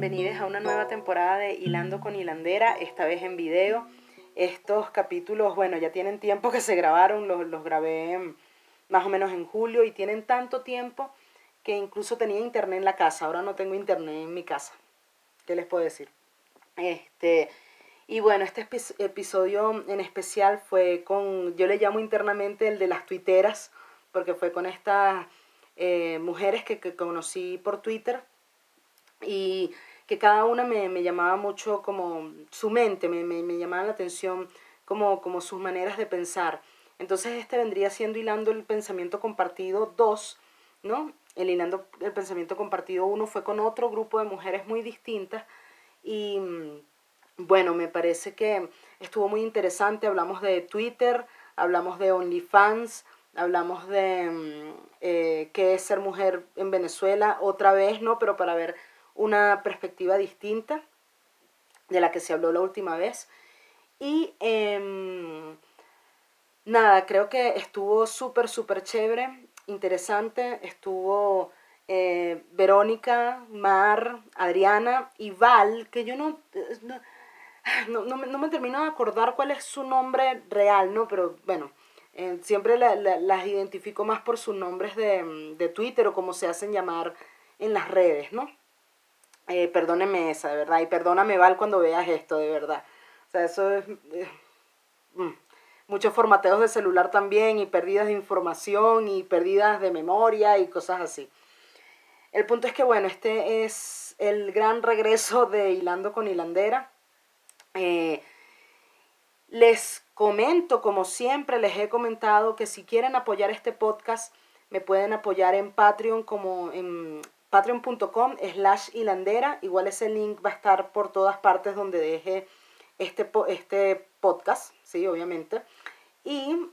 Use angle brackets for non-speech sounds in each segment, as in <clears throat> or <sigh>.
bienvenidos a una nueva temporada de Hilando con Hilandera, esta vez en video. Estos capítulos, bueno, ya tienen tiempo que se grabaron, los, los grabé más o menos en julio y tienen tanto tiempo que incluso tenía internet en la casa, ahora no tengo internet en mi casa. ¿Qué les puedo decir? Este, y bueno, este episodio en especial fue con, yo le llamo internamente el de las tuiteras, porque fue con estas eh, mujeres que, que conocí por Twitter y que cada una me, me llamaba mucho como su mente, me, me, llamaba la atención como, como sus maneras de pensar. Entonces este vendría siendo hilando el pensamiento compartido 2, ¿no? El hilando el pensamiento compartido 1 fue con otro grupo de mujeres muy distintas y mm, bueno, me parece que estuvo muy interesante, hablamos de Twitter, hablamos de OnlyFans, hablamos de mm, eh, qué es ser mujer en Venezuela, otra vez, ¿no? Pero para ver una perspectiva distinta de la que se habló la última vez. Y em, nada, creo que estuvo súper, súper chévere, interesante. Estuvo eh, Verónica, Mar, Adriana y Val, que yo no, no, <sighs> no, me termino de acordar cuál es su nombre real, ¿no? Pero bueno, eh, siempre las identifico más por sus nombres de, de Twitter o como se hacen llamar en las redes, ¿no? Eh, perdóneme esa, de verdad, y perdóname Val cuando veas esto, de verdad. O sea, eso es... Eh, mm, muchos formateos de celular también y pérdidas de información y pérdidas de memoria y cosas así. El punto es que, bueno, este es el gran regreso de Hilando con Hilandera. Eh, les comento, como siempre les he comentado, que si quieren apoyar este podcast, me pueden apoyar en Patreon como en patreon.com slash hilandera. Igual ese link va a estar por todas partes donde deje este, este podcast, sí, obviamente. Y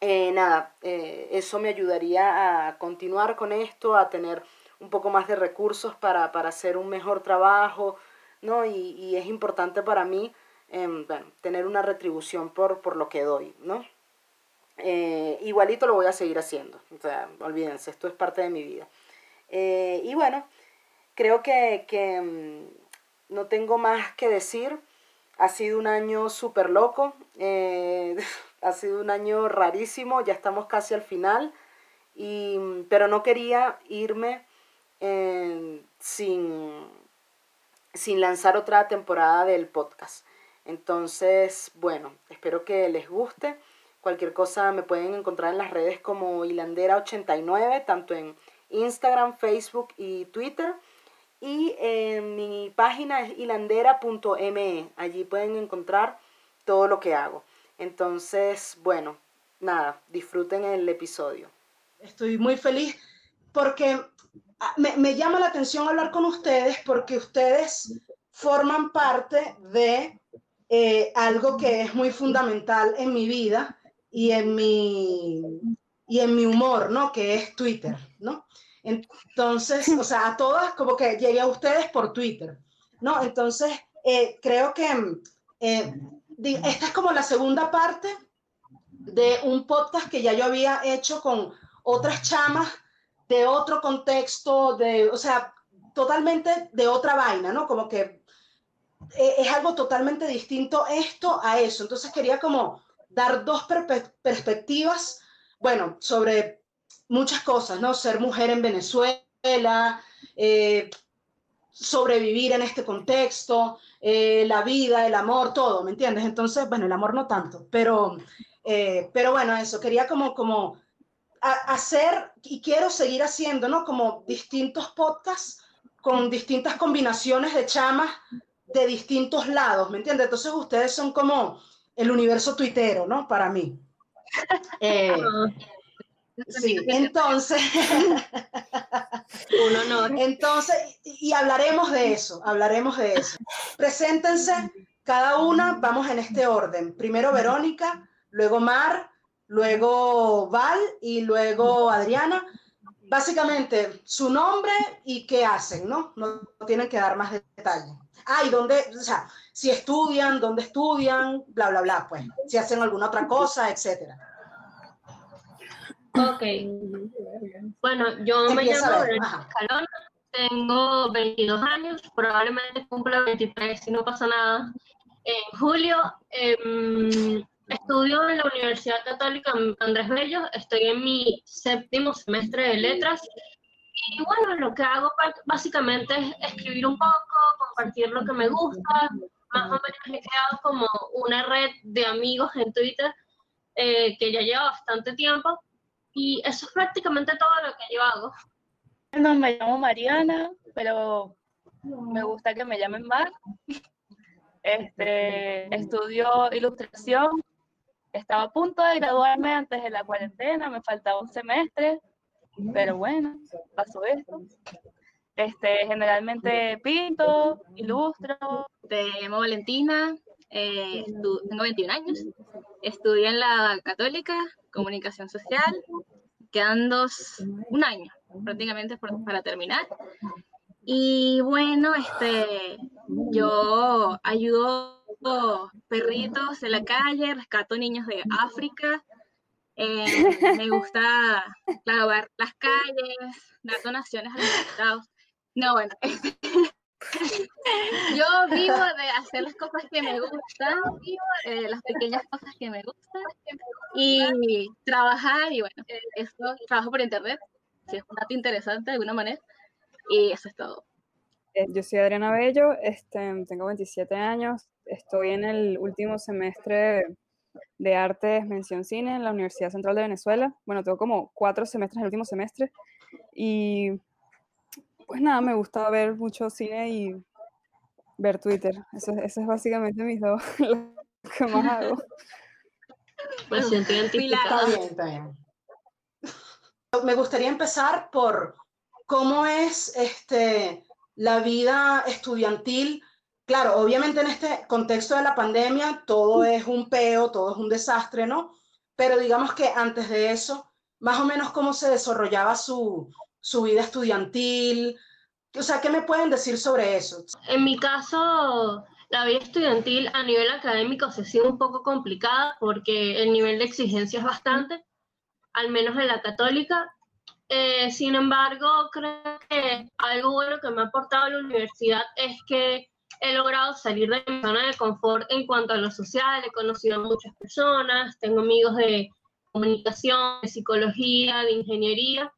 eh, nada, eh, eso me ayudaría a continuar con esto, a tener un poco más de recursos para, hacer un mejor trabajo, ¿no? Y, es importante para mí em, tener una retribución por, por lo que doy, ¿no? Eh, igualito lo voy a seguir haciendo, o sea, olvídense, esto es parte de mi vida. Eh, y bueno, creo que, mm, no tengo más que decir. Ha sido un año súper loco, eh, <laughs> ha sido un año rarísimo, ya estamos casi al final, y, mm, pero no quería irme eh, sin, sin lanzar otra temporada del podcast. Entonces, bueno, espero que les guste. Cualquier cosa me pueden encontrar en las redes como Hilandera89, tanto en Instagram, Facebook y Twitter. Y en mi página es hilandera.me. Allí pueden encontrar todo lo que hago. Entonces, bueno, nada, disfruten el episodio. Estoy muy feliz porque ah, me, llama la atención hablar con ustedes porque ustedes forman parte de eh, algo que es muy fundamental en mi vida y en mi, y en mi humor, ¿no? Que es Twitter, ¿no? Entonces, o sea, a todas como que llegué a ustedes por Twitter, ¿no? Entonces, eh, creo que eh, esta es como la segunda parte de un podcast que ya yo había hecho con otras chamas de otro contexto, de, o sea, totalmente de otra vaina, ¿no? Como que eh, es algo totalmente distinto esto a eso. Entonces quería como dar dos perspectivas, bueno, sobre muchas cosas, ¿no? Ser mujer en Venezuela, eh, sobrevivir en este contexto, eh, la vida, el amor, todo, ¿me entiendes? Entonces, bueno, el amor no tanto, pero, eh, pero bueno, eso, quería como, como hacer y quiero seguir haciendo, ¿no? Como distintos podcasts con distintas combinaciones de chamas de distintos lados, ¿me entiendes? Entonces ustedes son como el universo tuitero, ¿no? Para mí. Ah. Sí, entonces, <laughs> un honor. Entonces, y hablaremos de eso, hablaremos de eso. Preséntense cada una, vamos en este orden. Primero Verónica, luego Mar, luego Val y luego Adriana. Básicamente su nombre y qué hacen, ¿no? No, tienen que dar más detalles. Ah, y dónde, o sea, si estudian, dónde estudian, bla, bla, bla, pues, si hacen alguna otra cosa, etcétera. Ok. Bueno, yo me llamo Escalona. tengo 22 años, probablemente cumpla 23 si no pasa nada. En julio em, estudio en la Universidad Católica Andrés Bello, estoy en mi séptimo semestre de letras y bueno, lo que hago básicamente es escribir un poco, compartir lo que me gusta, más o menos he creado como una red de amigos en Twitter eh, que ya lleva bastante tiempo y eso es prácticamente todo lo que yo hago. Bueno, me llamo Mariana, pero me gusta que me llamen Mar. Este, estudio ilustración. Estaba a punto de graduarme antes de la cuarentena, me faltaba un semestre, pero bueno, pasó esto. Este, generalmente pinto, ilustro. Te llamo Valentina, eh, tengo 21 años, estudié en la Católica, Comunicación Social, quedan dos, un año prácticamente para terminar. Y bueno, este, yo ayudo perritos en la calle, rescato niños de África. Eh, me gusta, claro, ver las calles, dar donaciones a los estados. No, bueno, <laughs> yo vivo de hacer las cosas que me gustan, eh, las pequeñas cosas que me gustan y trabajar y bueno, eso, trabajo por internet, si es un dato interesante de alguna manera y eso es todo. Eh, yo soy Adriana Bello, este, tengo 27 años, estoy en el último semestre de Artes Mención Cine en la Universidad Central de Venezuela. Bueno, tengo como cuatro semestres en el último semestre y pues nada, me gusta ver mucho cine y ver Twitter. Eso, eso es básicamente mis dos, <laughs> lo que más hago. Pues siento Está bien, está bien. Me gustaría empezar por cómo es este, la vida estudiantil. Claro, obviamente en este contexto de la pandemia todo es un peo, todo es un desastre, ¿no? Pero digamos que antes de eso, más o menos cómo se desarrollaba su, su vida estudiantil. O sea, ¿qué me pueden decir sobre eso? En mi caso, la vida estudiantil a nivel académico se ha sido un poco complicada porque el nivel de exigencia es bastante, al menos en la católica. Eh, sin embargo, creo que algo bueno que me ha aportado la universidad es que he logrado salir de mi zona de confort en cuanto a lo social, he conocido a muchas personas, tengo amigos de comunicación, de psicología, de ingeniería,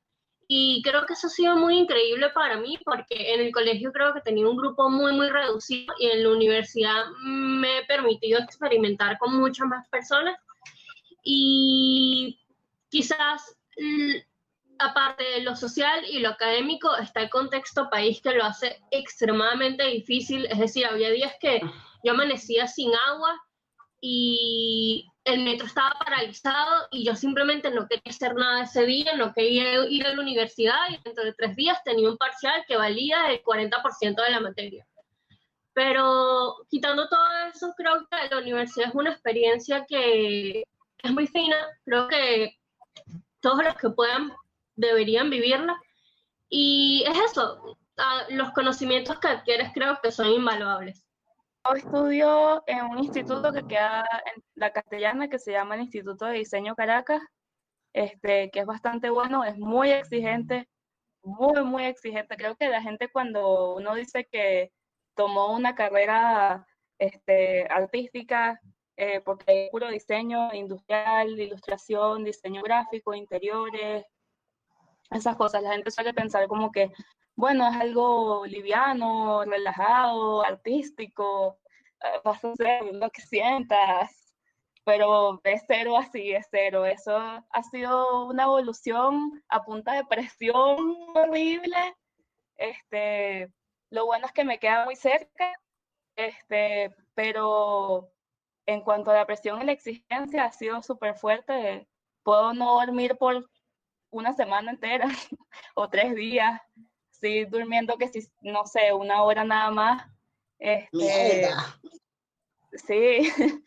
y creo que eso ha sido muy increíble para mí porque en el colegio creo que tenía un grupo muy, muy reducido y en la universidad me he permitido experimentar con muchas más personas. Y quizás, aparte de lo social y lo académico, está el contexto país que lo hace extremadamente difícil. Es decir, había días que yo amanecía sin agua y el metro estaba paralizado y yo simplemente no quería hacer nada ese día, no quería ir a la universidad y dentro de tres días tenía un parcial que valía el 40% de la materia. Pero quitando todo eso, creo que la universidad es una experiencia que es muy fina, creo que todos los que puedan deberían vivirla. Y es eso, los conocimientos que adquieres creo que son invaluables estudio en un instituto que queda en la castellana, que se llama el Instituto de Diseño Caracas, este, que es bastante bueno, es muy exigente, muy, muy exigente. Creo que la gente cuando uno dice que tomó una carrera este, artística, eh, porque es puro diseño industrial, ilustración, diseño gráfico, interiores, esas cosas, la gente suele pensar como que bueno, es algo liviano, relajado, artístico, eh, vas a hacer lo que sientas, pero es cero así, es cero. Eso ha sido una evolución a punta de presión horrible. Este, lo bueno es que me queda muy cerca, este, pero en cuanto a la presión y la exigencia ha sido súper fuerte. Puedo no dormir por una semana entera <laughs> o tres días durmiendo que si, no sé, una hora nada más. Este, sí, <laughs>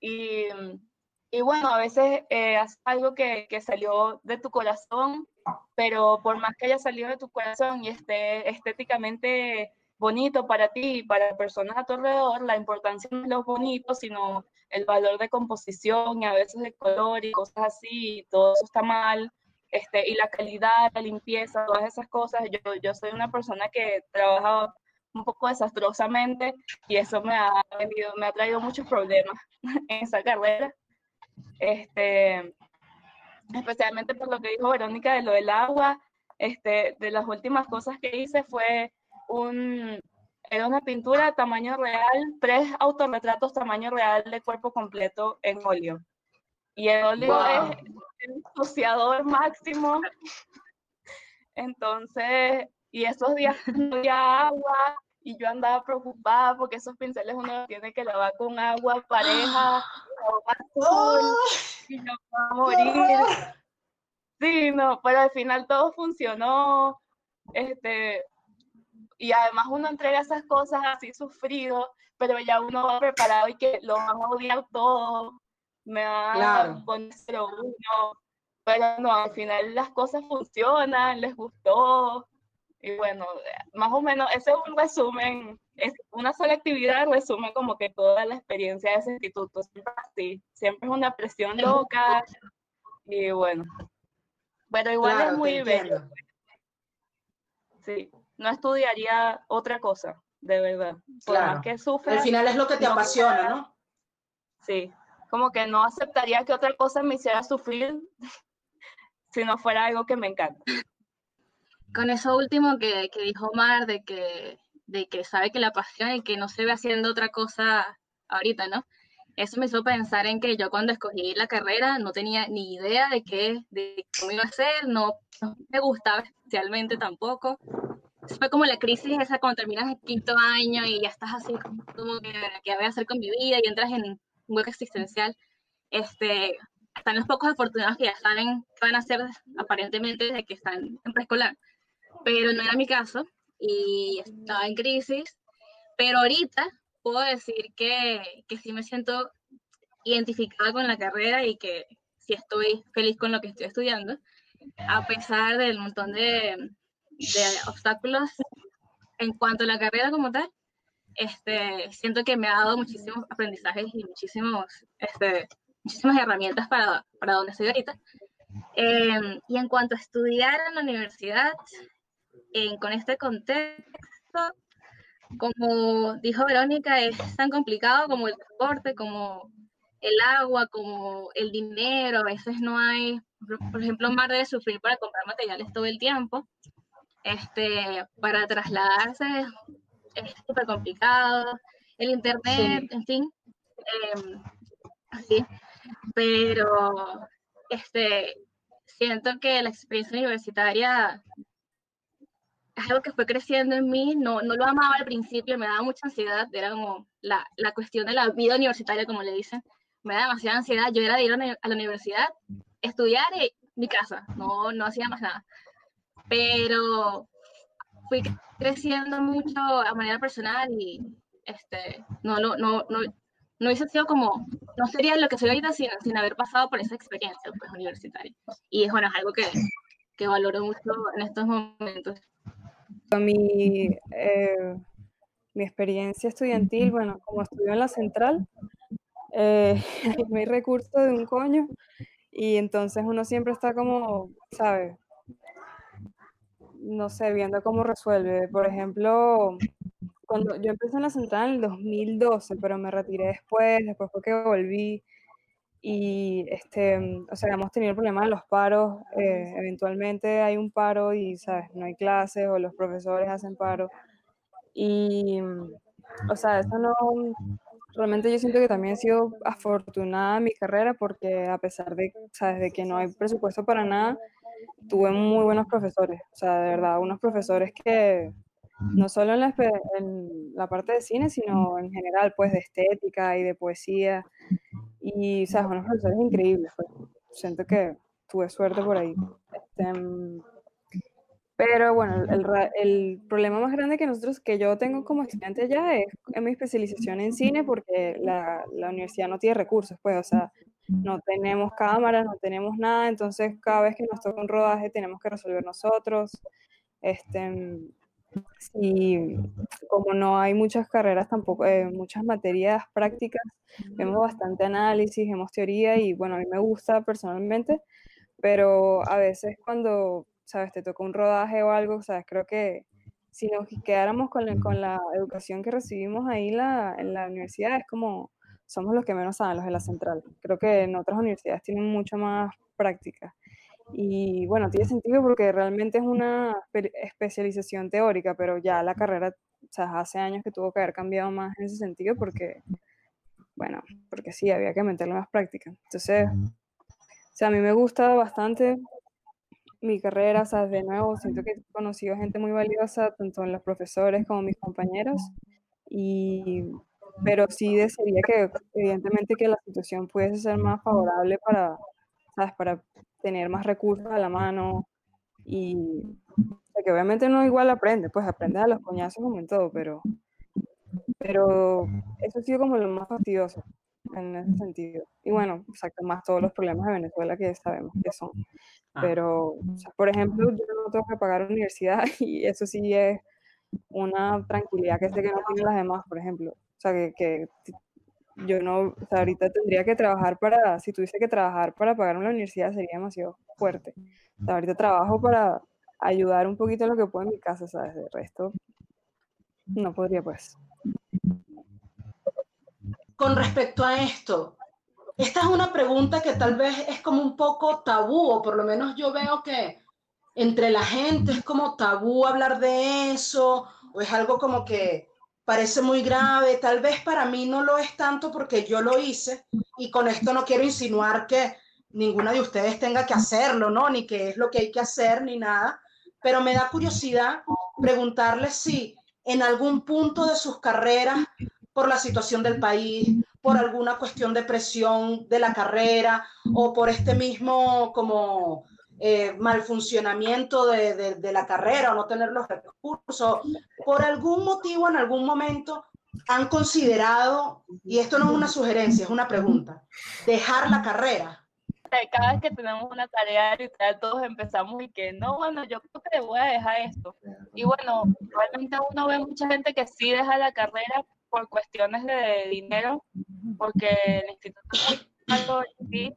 y, y, bueno, a veces eh, es algo que, que, salió de tu corazón, pero por más que haya salido de tu corazón y esté estéticamente bonito para ti y para personas a tu alrededor, la importancia no es lo bonito, sino el valor de composición y a veces de color y cosas así, y todo eso está mal este, y la calidad, la limpieza, todas esas cosas. Yo, yo soy una persona que trabaja un poco desastrosamente y eso me ha, traído muchos problemas <laughs> en esa carrera. Este, especialmente por lo que dijo Verónica de lo del agua. Este, de las últimas cosas que hice fue un, era una pintura tamaño real, tres autorretratos tamaño real de cuerpo completo en óleo. Y el óleo es el asociador máximo. Entonces, y esos días no había agua, y yo andaba preocupada porque esos pinceles uno tiene que lavar con agua pareja, azul, y no va a morir. Sí, no, pero al final todo funcionó. Este, y además uno entrega esas cosas así sufrido, pero ya uno va preparado y que lo van a odiar todo, me va a poner uno, pero no, al final las cosas funcionan, les gustó, y bueno, más o menos, ese es un resumen, es una sola actividad resume como que toda la experiencia de ese instituto, siempre así, siempre es una presión loca, y bueno, pero igual es muy bello. Sí, no estudiaría otra cosa, de verdad. claro. que sufre. Al final es lo que te apasiona, ¿no? Sí, como que no aceptaría que otra cosa me hiciera sufrir <laughs> si no fuera algo que me encanta con eso último que, que dijo Omar, de que, de que sabe que la pasión y que no se ve haciendo otra cosa ahorita, ¿no? Eso me hizo pensar en que yo cuando escogí la carrera no tenía ni idea de qué, de cómo iba a ser, no, me gustaba especialmente tampoco. fue como la crisis esa cuando terminas el quinto año y ya estás así como que, ¿qué voy a hacer con mi vida? Y entras en un hueco existencial. Este, están los pocos afortunados que ya saben qué van a hacer aparentemente desde que están en preescolar pero no era mi caso y estaba en crisis. Pero ahorita puedo decir que, que sí me siento identificada con la carrera y que sí estoy feliz con lo que estoy estudiando, a pesar del montón de, de obstáculos en cuanto a la carrera como tal. Este, siento que me ha dado muchísimos aprendizajes y muchísimos, este, muchísimas herramientas para, para donde estoy ahorita. Em, y en cuanto a estudiar en la universidad, con este contexto, como dijo Verónica, es tan complicado como el transporte, como el agua, como el dinero, a veces no hay, por ejemplo, Mar debe sufrir para comprar materiales todo el tiempo, este, para trasladarse es súper complicado, el internet, en fin, eh, así, pero este, siento que la experiencia universitaria es algo que fue creciendo en mí, no, no lo amaba al principio, me daba mucha ansiedad, era como la, la cuestión de la vida universitaria, como le dicen, me daba demasiada ansiedad, yo era de ir a la universidad, estudiar y mi casa, no, no hacía más nada, pero fui creciendo mucho a manera personal y este, no, no, no, no, no hubiese sido como, no sería lo que soy ahorita sin, sin haber pasado por esa experiencia pues, universitaria. Y es bueno, es algo que, que valoro mucho en estos momentos. Mi, eh, mi experiencia estudiantil, bueno, como estudió en la central, eh, <laughs> no hay recurso de un coño y entonces uno siempre está como, ¿sabes? No sé, viendo cómo resuelve. Por ejemplo, cuando yo empecé en la central en el 2012, pero me retiré después, después fue que volví y este, mm, o sea, hemos tenido problemas de los paros, eh, eventualmente hay un paro y, ¿sabes? No hay clases o los profesores hacen paro. Y, mm, o sea, eso no, realmente yo siento que también he sido afortunada en mi carrera porque a pesar de, ¿sabes? de que no hay presupuesto para nada, tuve muy buenos profesores, o sea, de verdad, unos profesores que no solo en la, en la parte de cine, sino en general, pues de estética y de poesía y, ¿sabes? Unos profesores increíbles. Pues. Siento que tuve suerte por ahí. Este, pero bueno, el, el, problema más grande que nosotros, que yo tengo como estudiante ya es en mi especialización en cine porque la, la, universidad no tiene recursos, pues, o sea, no tenemos cámaras, no tenemos nada, entonces cada vez que nos toca un rodaje tenemos que resolver nosotros. Este, y como no hay muchas carreras tampoco, eh, muchas materias prácticas, vemos bastante análisis, vemos teoría y bueno, a mí me gusta personalmente, pero a veces cuando, sabes, te toca un rodaje o algo, sabes, creo que si nos quedáramos con la, con la educación que recibimos ahí la, en la universidad, es como somos los que menos saben, los de la central. Creo que en otras universidades tienen mucho más práctica. Y bueno, tiene sentido porque realmente es una especialización teórica, pero ya la carrera, o sea, hace años que tuvo que haber cambiado más en ese sentido porque, bueno, porque sí, había que meterle más práctica. Entonces, o sea, a mí me gusta bastante mi carrera, o sea, de nuevo, siento que he conocido gente muy valiosa, tanto en los profesores como mis compañeros, y, pero sí desearía que, evidentemente, que la situación pudiese ser más favorable para, ¿sabes? Para tener más recursos a la mano y que obviamente no igual aprende, pues aprende a los coñazos como en todo, pero, pero eso ha sido como lo más fastidioso en ese sentido. Y bueno, saca más todos los problemas de Venezuela que sabemos que son. Ah. Pero, por ejemplo, yo no tengo que pagar universidad <laughs> y eso sí es una tranquilidad que sé que no tienen las demás, por ejemplo. Sea, que, yo no, ahorita tendría que trabajar para, si tuviese que trabajar para pagar una universidad sería demasiado fuerte. Ahorita trabajo para ayudar un poquito en lo que puedo en mi casa, ¿sabes? De resto, no podría pues. Con respecto a esto, esta es una pregunta que tal vez es como un poco tabú, o por lo menos yo veo que entre la gente es como tabú hablar de eso, o es algo como que parece muy grave, tal vez para mí no lo es tanto porque yo lo hice y con esto no quiero insinuar que ninguna de ustedes tenga que hacerlo, ¿no? Ni que es lo que hay que hacer, ni nada, pero me da curiosidad preguntarles si en algún punto de sus carreras, por la situación del país, por alguna cuestión de presión de la carrera o por este mismo como eh, mal funcionamiento de, de, la carrera o no tener los recursos, por algún motivo en algún momento han considerado, y esto no es una sugerencia, es una pregunta, dejar la carrera. Cada vez que tenemos una tarea literal, todos empezamos y que no, bueno, yo creo que voy a dejar esto. Y bueno, realmente uno ve mucha gente que sí deja la carrera por cuestiones de dinero, porque el instituto es muy alto y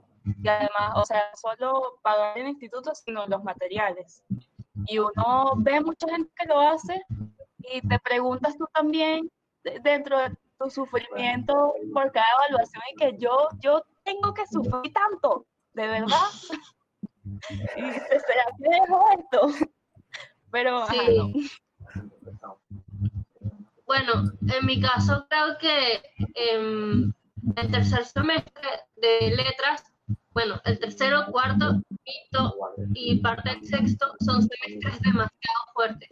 además, o sea, solo pagar el instituto, sino los materiales. Y uno ve mucha gente que lo hace y te preguntas tú también dentro de tu sufrimiento por cada evaluación y que yo, yo tengo que sufrir tanto, de verdad. <laughs> y dices, ¿será que dejo esto? <laughs> Pero, sí. Bueno, en mi caso creo que en el tercer semestre de letras bueno, el tercero, cuarto, quinto y parte del sexto son semestres demasiado fuertes.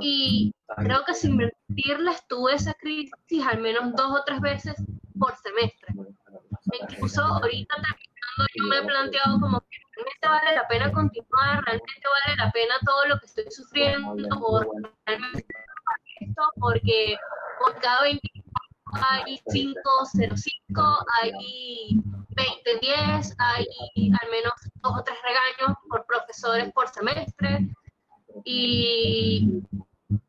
Y creo que sin mentirles tuve esa crisis al menos dos o tres veces por semestre. Incluso ahorita terminando yo me he planteado como que realmente vale la pena continuar, realmente vale la pena todo lo que estoy sufriendo por realmente esto, porque por cada 20 hay 505, hay 2010, hay al menos dos o tres regaños por profesores por semestre. Y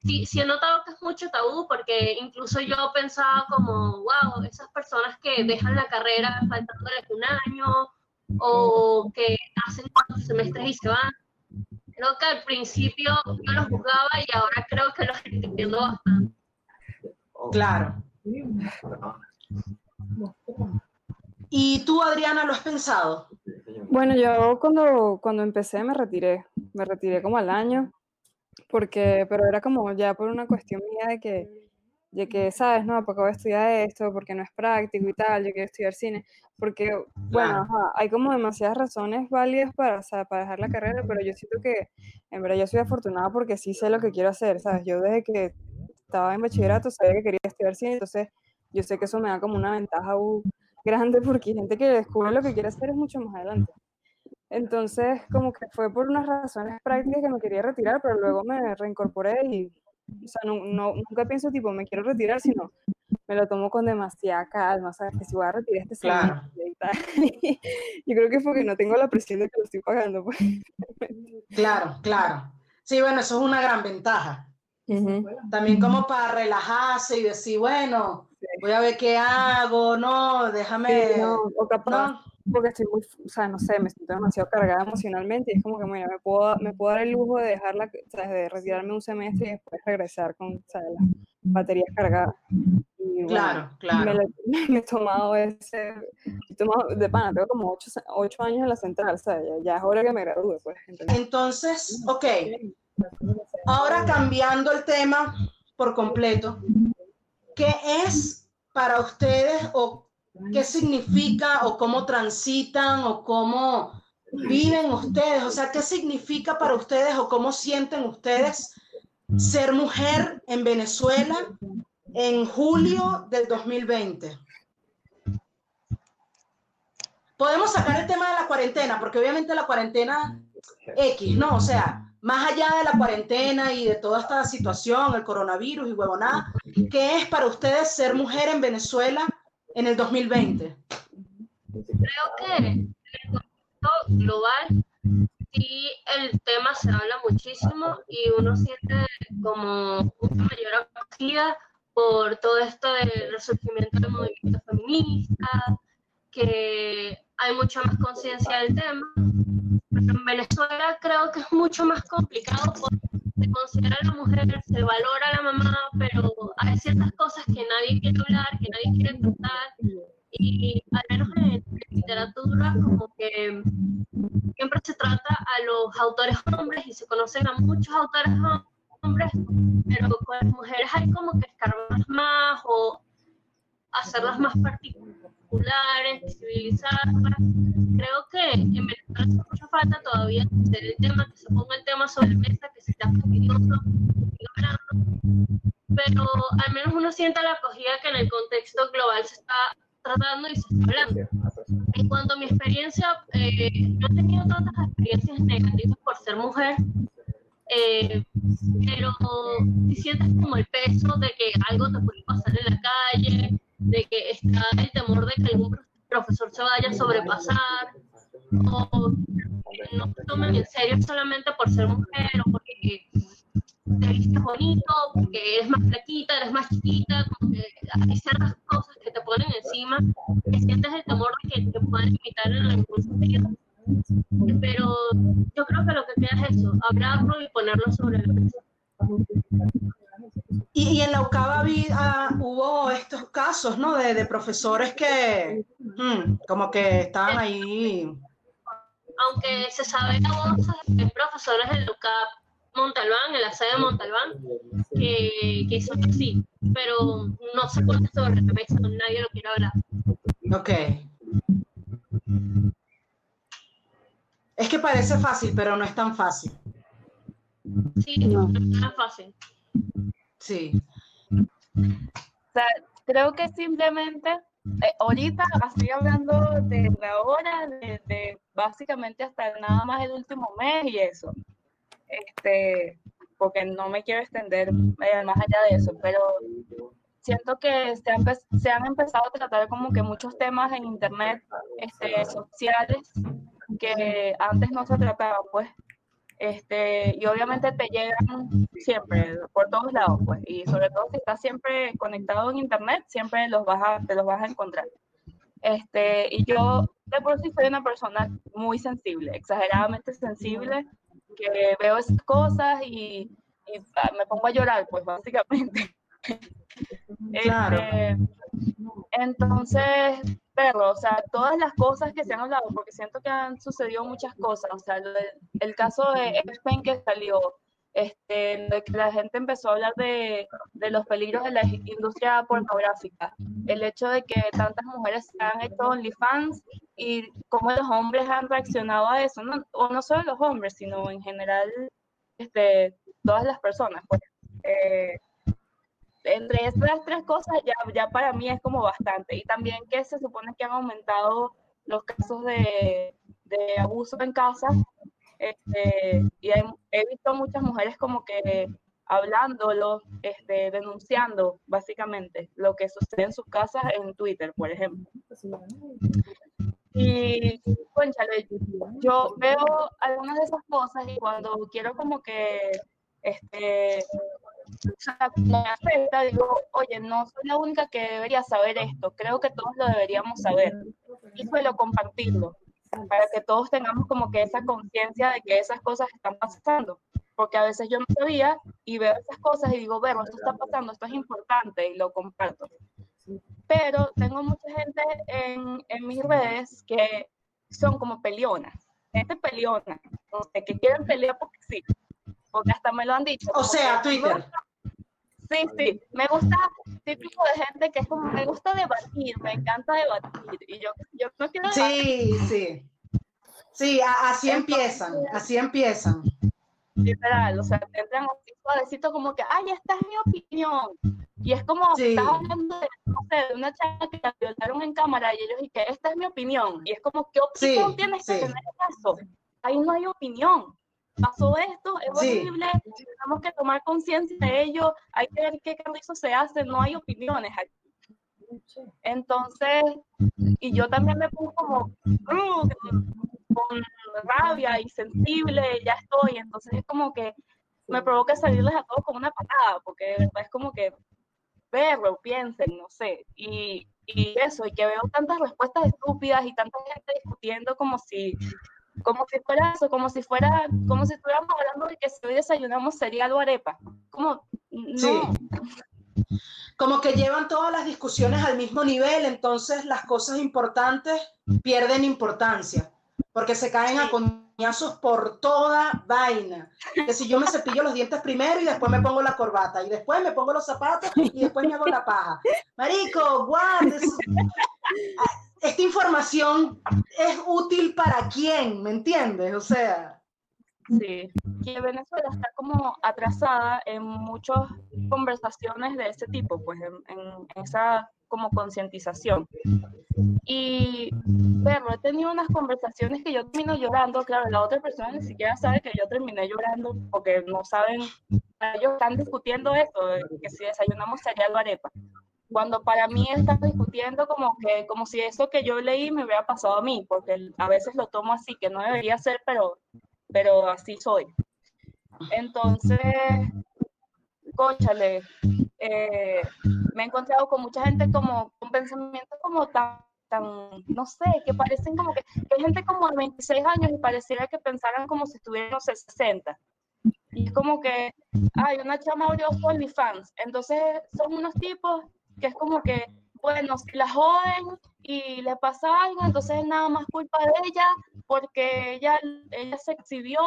sí, sí he notado que es mucho tabú porque incluso yo pensaba como, wow, esas personas que dejan la carrera faltándoles un año o que hacen cuatro semestres y se van. Creo que al principio yo los juzgaba y ahora creo que los entiendo bastante. Claro. ¿Y tú, Adriana, lo has pensado? Bueno, yo cuando, cuando empecé me retiré, me retiré como al año, porque, pero era como ya por una cuestión mía de que, de que sabes, no, porque voy a estudiar esto, porque no es práctico y tal, yo quiero estudiar cine, porque, bueno, hay como demasiadas razones válidas para, para dejar la carrera, pero yo siento que, en verdad, yo soy afortunada porque sí sé lo que quiero hacer, ¿sabes? Yo desde que estaba en bachillerato sabía que quería estudiar cine, entonces yo sé que eso me da como una ventaja <laughs> grande porque hay gente que descubre lo que quiere hacer es mucho más adelante. Entonces, como que fue por unas razones prácticas que me quería retirar, pero luego me reincorporé y, o sea, no, no, nunca pienso tipo, me quiero retirar, sino me lo tomo con demasiada calma, ¿sabes? Que si voy a retirar este claro. <laughs> yo creo que es porque no tengo la presión de que lo estoy pagando. Pues. Claro, claro. Sí, bueno, eso es una gran ventaja. También como para relajarse y decir, bueno, voy a ver qué hago, no, déjame... no, o capaz, porque estoy muy, o sea, no sé, me siento demasiado cargada emocionalmente y es como que, mira, me puedo, me puedo dar el lujo de dejarla, o sea, de retirarme un semestre y después regresar con, o sea, las baterías cargadas. Y, claro, claro. <laughs> Me, he tomado ese, he tomado, de pana, tengo como ocho, ocho, años en la central, o sea, ya, ya es hora que me gradúe, pues. Entonces, ok, ahora cambiando el tema por completo, ¿qué es para ustedes o qué significa o cómo transitan o cómo viven ustedes, o sea, qué significa para ustedes o cómo sienten ustedes ser mujer en Venezuela en julio del 2020. Podemos sacar el tema de la cuarentena, porque obviamente la cuarentena X, ¿no? O sea, más allá de la cuarentena y de toda esta situación, el coronavirus y huevonada, ¿qué es para ustedes ser mujer en Venezuela en el 2020? Creo que en el contexto global sí el tema se habla muchísimo y uno siente como una mayor acogida por todo esto del resurgimiento del movimiento feminista, que hay mucha más conciencia del tema. Pero en Venezuela creo que es mucho más complicado porque se considera a la mujer, se valora a la mamá, pero hay ciertas cosas que nadie quiere hablar, que nadie quiere tratar. Y al menos en literatura, como que siempre se trata a los autores hombres y se conocen a muchos autores hombres, pero con las mujeres hay como que escarbar más o hacerlas más particulares, visibilizarlas. Creo que en Venezuela hace mucha falta todavía el tema, que se ponga el tema sobre mesa, que se está fastidioso, pero al menos uno siente la acogida que en el contexto global se está tratando y se está hablando. En cuanto a mi experiencia, eh, no he tenido tantas experiencias negativas por ser mujer, eh, pero si sientes como el peso de que algo te puede pasar en la calle, de que está el temor de que algún profesor se vaya a sobrepasar, o no te tomen en serio solamente por ser mujer o porque te vistes bonito, porque eres más flaquita, eres más chiquita, como hay ciertas cosas que te ponen encima, que sientes el temor de que te puedan limitar en algún sentido. Pero yo creo que lo que queda es eso, hablarlo y ponerlo sobre la mesa. Y, en la UCABA ah, hubo estos casos, ¿no? De, de profesores que hmm, como que estaban ahí. Aunque se sabe la voz de profesores de la UCAP Montalbán, en la sede de Montalbán, que, que son así, pero no se pone sobre la mesa, nadie lo quiere hablar. Ok. Es que parece fácil, pero no es tan fácil. Sí, no, es tan fácil. Sí. O sea, creo que simplemente, eh, ahorita, así hablando de la hora, de, de, básicamente hasta nada más el último mes y eso este, porque no me quiero extender eh, más allá de eso, pero siento que se han, se han, empezado a tratar como que muchos temas en internet este, sociales que antes no se trataban, pues. Este, y obviamente te llegan siempre, por todos lados, pues, y sobre todo si estás siempre conectado en internet, siempre los vas a, te los vas a encontrar. Este, y yo de por sí soy una persona muy sensible, exageradamente sensible, que veo esas cosas y, ah, me pongo a llorar, pues básicamente. Este, entonces, pero, o sea, todas las cosas que se han hablado, porque siento que han sucedido muchas cosas, o sea, el, caso de Spain que salió, este, de que la gente empezó a hablar de, los peligros de la industria pornográfica, el hecho de que tantas mujeres han hecho OnlyFans y cómo los hombres han reaccionado a eso, no, o no solo los hombres, sino en general este, todas las personas. Pues, eh, entre estas tres cosas ya, ya para mí es como bastante. Y también que se supone que han aumentado los casos de, de abuso en casa. Este, y he visto muchas mujeres como que hablándolo, este, denunciando básicamente lo que sucede en sus casas en Twitter, por ejemplo. Y, conchale, yo veo algunas de esas cosas y cuando quiero como que, este, me afecta, digo, oye, no soy la única que debería saber esto, creo que todos lo deberíamos saber. y suelo compartirlo para que todos tengamos como que esa conciencia de que esas cosas están pasando. Porque a veces yo no sabía y veo esas cosas y digo, bueno, esto está pasando, esto es importante y lo comparto. Pero tengo mucha gente en, en mis redes que son como peleonas, gente peleona, que quieren pelear porque sí, porque hasta me lo han dicho. O sea, Twitter. Sí, sí, me gusta típico de gente que es como, me gusta debatir, me encanta debatir, y yo, yo no quiero Sí, sí. Sí, así empiezan, así empiezan. Literal, o sea, entran así suavecito como que, ay, esta es mi opinión. Y es como, sí. estás hablando de, no sé, de una chica que la violaron en cámara y ellos, que esta es mi opinión. Y es como, ¿qué opinión tienes que tener en eso? Ahí no hay opinión pasó esto, es horrible, tenemos que tomar conciencia de ello, hay que ver qué eso se hace, no hay opiniones aquí. Entonces, y yo también me pongo como con rabia y sensible, ya estoy, entonces es como que me provoca salirles a todos como una patada, porque es como que verlo, piensen, no sé, y, y eso, y que veo tantas respuestas estúpidas y tanta gente discutiendo como si como si fuera eso, como si fuera, como si estuviéramos hablando de que si hoy desayunamos cereal o arepa. Como, no. Sí. Como que llevan todas las discusiones al mismo nivel, entonces las cosas importantes pierden importancia, porque se caen a coñazos por toda vaina. Que si yo me cepillo los dientes primero y después me pongo la corbata, y después me pongo los zapatos y después me hago la paja. Marico, what? Esta información es útil para quién, ¿me entiendes? O sea. Sí, que Venezuela está como atrasada en muchas conversaciones de ese tipo, pues en, esa como concientización. Y, pero he tenido unas conversaciones que yo termino llorando, claro, la otra persona ni siquiera sabe que yo terminé llorando porque no saben, ellos están discutiendo esto, que si desayunamos cereal o arepa cuando para mí están discutiendo como que como si eso que yo leí me hubiera pasado a mí, porque a veces lo tomo así, que no debería ser, pero, pero así soy. Entonces, conchale, eh, me he encontrado con mucha gente como con pensamientos como tan, tan, no sé, que parecen como que, que hay gente como de 26 años y pareciera que pensaran como si estuvieran, no sé, 60. Y es como que, hay una chama abrió OnlyFans. Entonces, son unos tipos que es como que, bueno, si la joden y le pasa algo, entonces es nada más culpa de ella, porque ella, ella se exhibió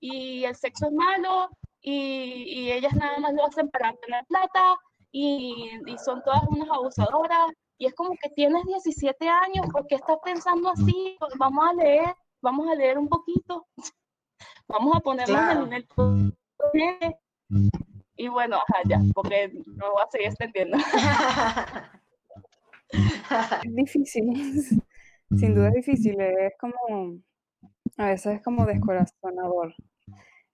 y el sexo es malo y, y ellas nada más lo hacen para tener plata y, y, son todas unas abusadoras. Y es como que tienes 17 años, ¿por qué estás pensando así? Pues vamos a leer, vamos a leer un poquito, <laughs> vamos a ponernos en el y bueno, ajá, ya, porque no voy a seguir extendiendo. es <laughs> <laughs> difícil, sin duda es difícil, es como, a veces es como descorazonador,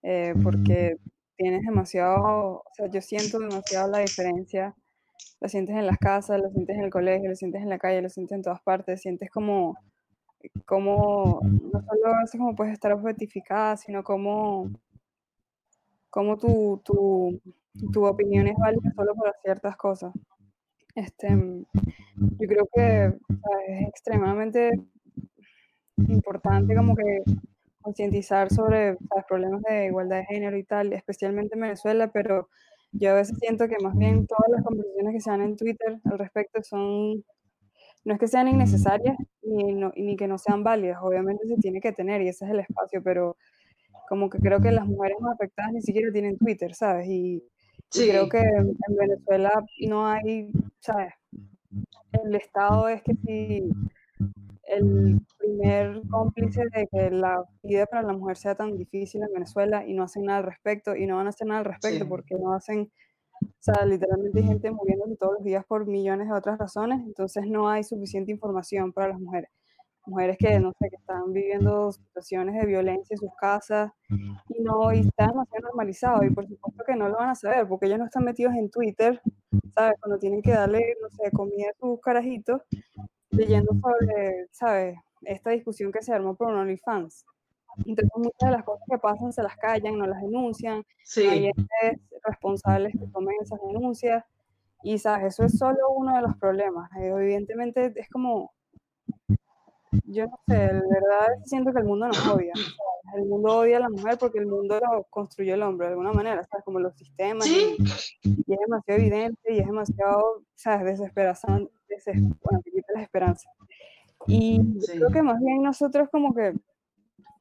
eh, porque tienes demasiado, o sea, yo siento demasiado la diferencia, lo sientes en las casas, lo sientes en el colegio, lo sientes en la calle, lo sientes en todas partes, sientes como, como no solo a veces como puedes estar objetificada, sino como cómo tu, tu, tu opinión es válida solo para ciertas cosas. Este, yo creo que es extremadamente importante como que concientizar sobre los problemas de igualdad de género y tal, especialmente en Venezuela, pero yo a veces siento que más bien todas las conversaciones que se dan en Twitter al respecto son, no es que sean innecesarias ni, ni que no sean válidas, obviamente se tiene que tener y ese es el espacio, pero como que creo que las mujeres más afectadas ni siquiera tienen Twitter, ¿sabes? Y, creo que en Venezuela no hay, ¿sabes? El Estado es que si el primer cómplice de que la vida para la mujer sea tan difícil en Venezuela y no hacen nada al respecto y no van a hacer nada al respecto porque no hacen, o sea, literalmente hay gente muriéndose todos los días por millones de otras razones, entonces no hay suficiente información para las mujeres mujeres que, no sé, que están viviendo situaciones de violencia en sus casas y no, y está demasiado normalizado y por supuesto que no lo van a saber porque ellos no están metidos en Twitter, ¿sabes? Cuando tienen que darle, no sé, comida a sus carajitos, leyendo sobre, ¿sabes? Esta discusión que se armó por un OnlyFans. Entonces muchas de las cosas que pasan se las callan, no las denuncian, sí. hay responsables que tomen esas denuncias y, ¿sabes? Eso es solo uno de los problemas. Eh, evidentemente es como yo no sé, de verdad siento que el mundo nos odia. El mundo odia a la mujer porque el mundo lo construyó el hombre de alguna manera, ¿sabes? Como los sistemas. ¿Sí? Y, es demasiado evidente y es demasiado, ¿sabes? Desesperanzante, deses, bueno, que quita las esperanzas. Y creo que más bien nosotros como que,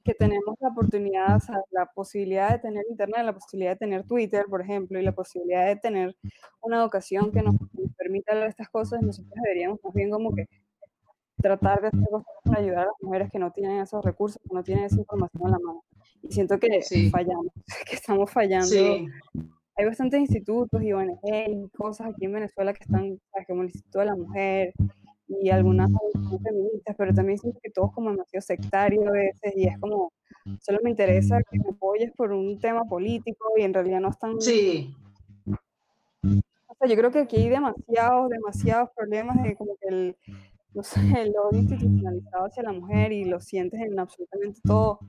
que tenemos la oportunidad, o sea, la posibilidad de tener internet, la posibilidad de tener Twitter, por ejemplo, y la posibilidad de tener una educación que nos, permita ver estas cosas, nosotros deberíamos más bien como que tratar de hacer cosas para ayudar a las mujeres que no tienen esos recursos, que no tienen esa información en la mano. Y siento que fallamos, <laughs> que estamos fallando. Hay bastantes institutos y ONG y cosas aquí en Venezuela que están, como el Instituto de la Mujer y algunas feministas, pero también siento que todos como demasiado sectarios a veces y es como, solo me interesa que me apoyes por un tema político y en realidad no están... Sí. O sea, yo creo que aquí hay demasiados, demasiados problemas de como que el, no sé, <laughs> el odio institucionalizado hacia la mujer y lo sientes en absolutamente todo,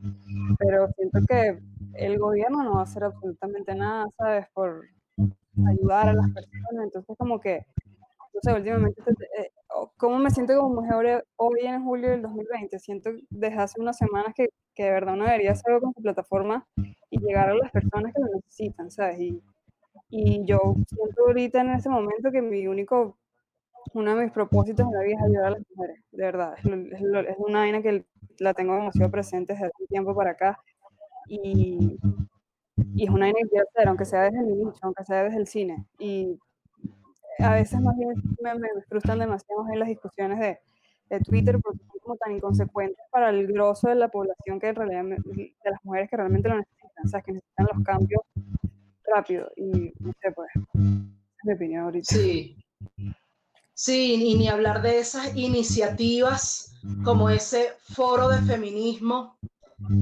pero siento que el gobierno no va a hacer absolutamente nada, ¿sabes? Por ayudar a las personas, entonces como que, no sé, últimamente, eh, ¿cómo me siento como mujer hoy en julio del 2020? Siento desde hace unas semanas que, que de verdad uno debería hacerlo con su plataforma y llegar a las personas que lo necesitan, ¿sabes? Y, y yo siento ahorita en este momento que mi único uno de mis propósitos en la vida es ayudar a las mujeres, de verdad. Es, es, una vaina que la tengo demasiado presente desde hace tiempo para acá. Y, y es una vaina que quiero hacer, aunque sea desde mi nicho, aunque sea desde el cine. Y a veces más bien me, me frustran demasiado en las discusiones de, de, Twitter porque son como tan inconsecuentes para el grosso de la población que en realidad, de las mujeres que realmente lo necesitan, o sea, que necesitan los cambios rápido. Y no sé, pues, es mi opinión ahorita. Sí. Sí, y ni hablar de esas iniciativas como ese foro de feminismo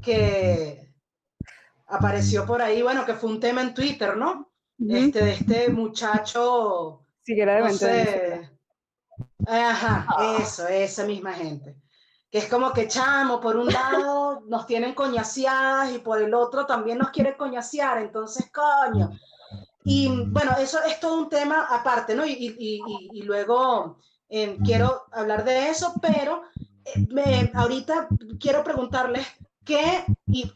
que apareció por ahí, bueno, que fue un tema en Twitter, ¿no? Este, de este muchacho. Sí, que era de no sé, Ajá, eso, esa misma gente. Que es como que chamo, por un lado nos tienen coñaseadas y por el otro también nos quiere coñasear, entonces, coño, y bueno, eso es todo un tema aparte, ¿no? Y, y, y, luego eh, quiero hablar de eso, pero eh, me, ahorita quiero preguntarles qué, y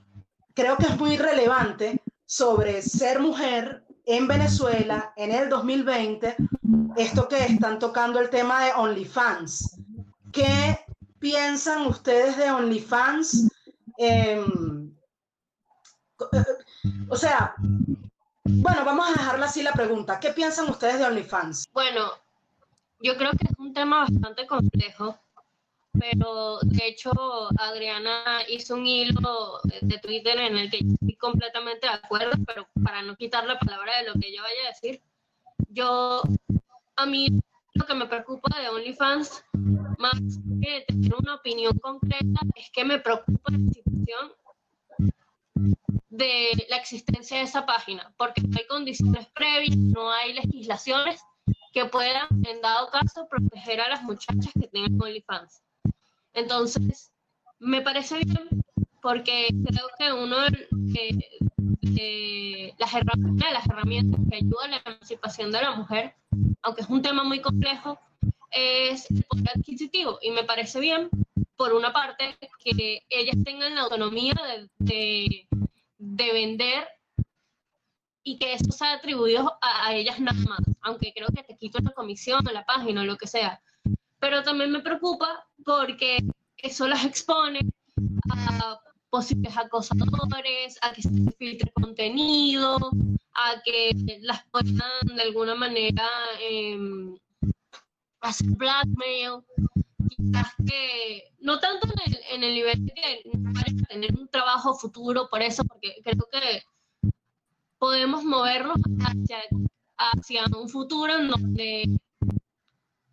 creo que es muy relevante, sobre ser mujer en Venezuela en el 2020, esto que están tocando el tema de OnlyFans. ¿Qué piensan ustedes de OnlyFans? Em, eh, o sea, bueno, vamos a dejarla así la pregunta. ¿Qué piensan ustedes de OnlyFans? Bueno, yo creo que es un tema bastante complejo, pero de hecho Adriana hizo un hilo de Twitter en el que estoy completamente de acuerdo, pero para no quitar la palabra de lo que ella vaya a decir, yo, a mí lo que me preocupa de OnlyFans, más que tener una opinión concreta, es que me preocupa la situación de la existencia de esa página, porque no hay condiciones previas, no hay legislaciones que puedan, en dado caso, proteger a las muchachas que tengan OnlyFans. Entonces, me parece bien porque creo que uno de, las, herramientas, las herramientas que ayudan a la emancipación de la mujer, aunque es un tema muy complejo, es el poder adquisitivo. Y me parece bien, por una parte, que ellas tengan la autonomía de de vender y que eso sea atribuido a, ellas nada más, aunque creo que te quito la comisión la página o lo que sea. Pero también me preocupa porque eso las expone a posibles acosadores, a que se filtre contenido, a que las puedan de alguna manera eh, hacer blackmail quizás que no tanto en el, en el nivel de tener un trabajo futuro por eso, porque creo que podemos movernos hacia, hacia un futuro en donde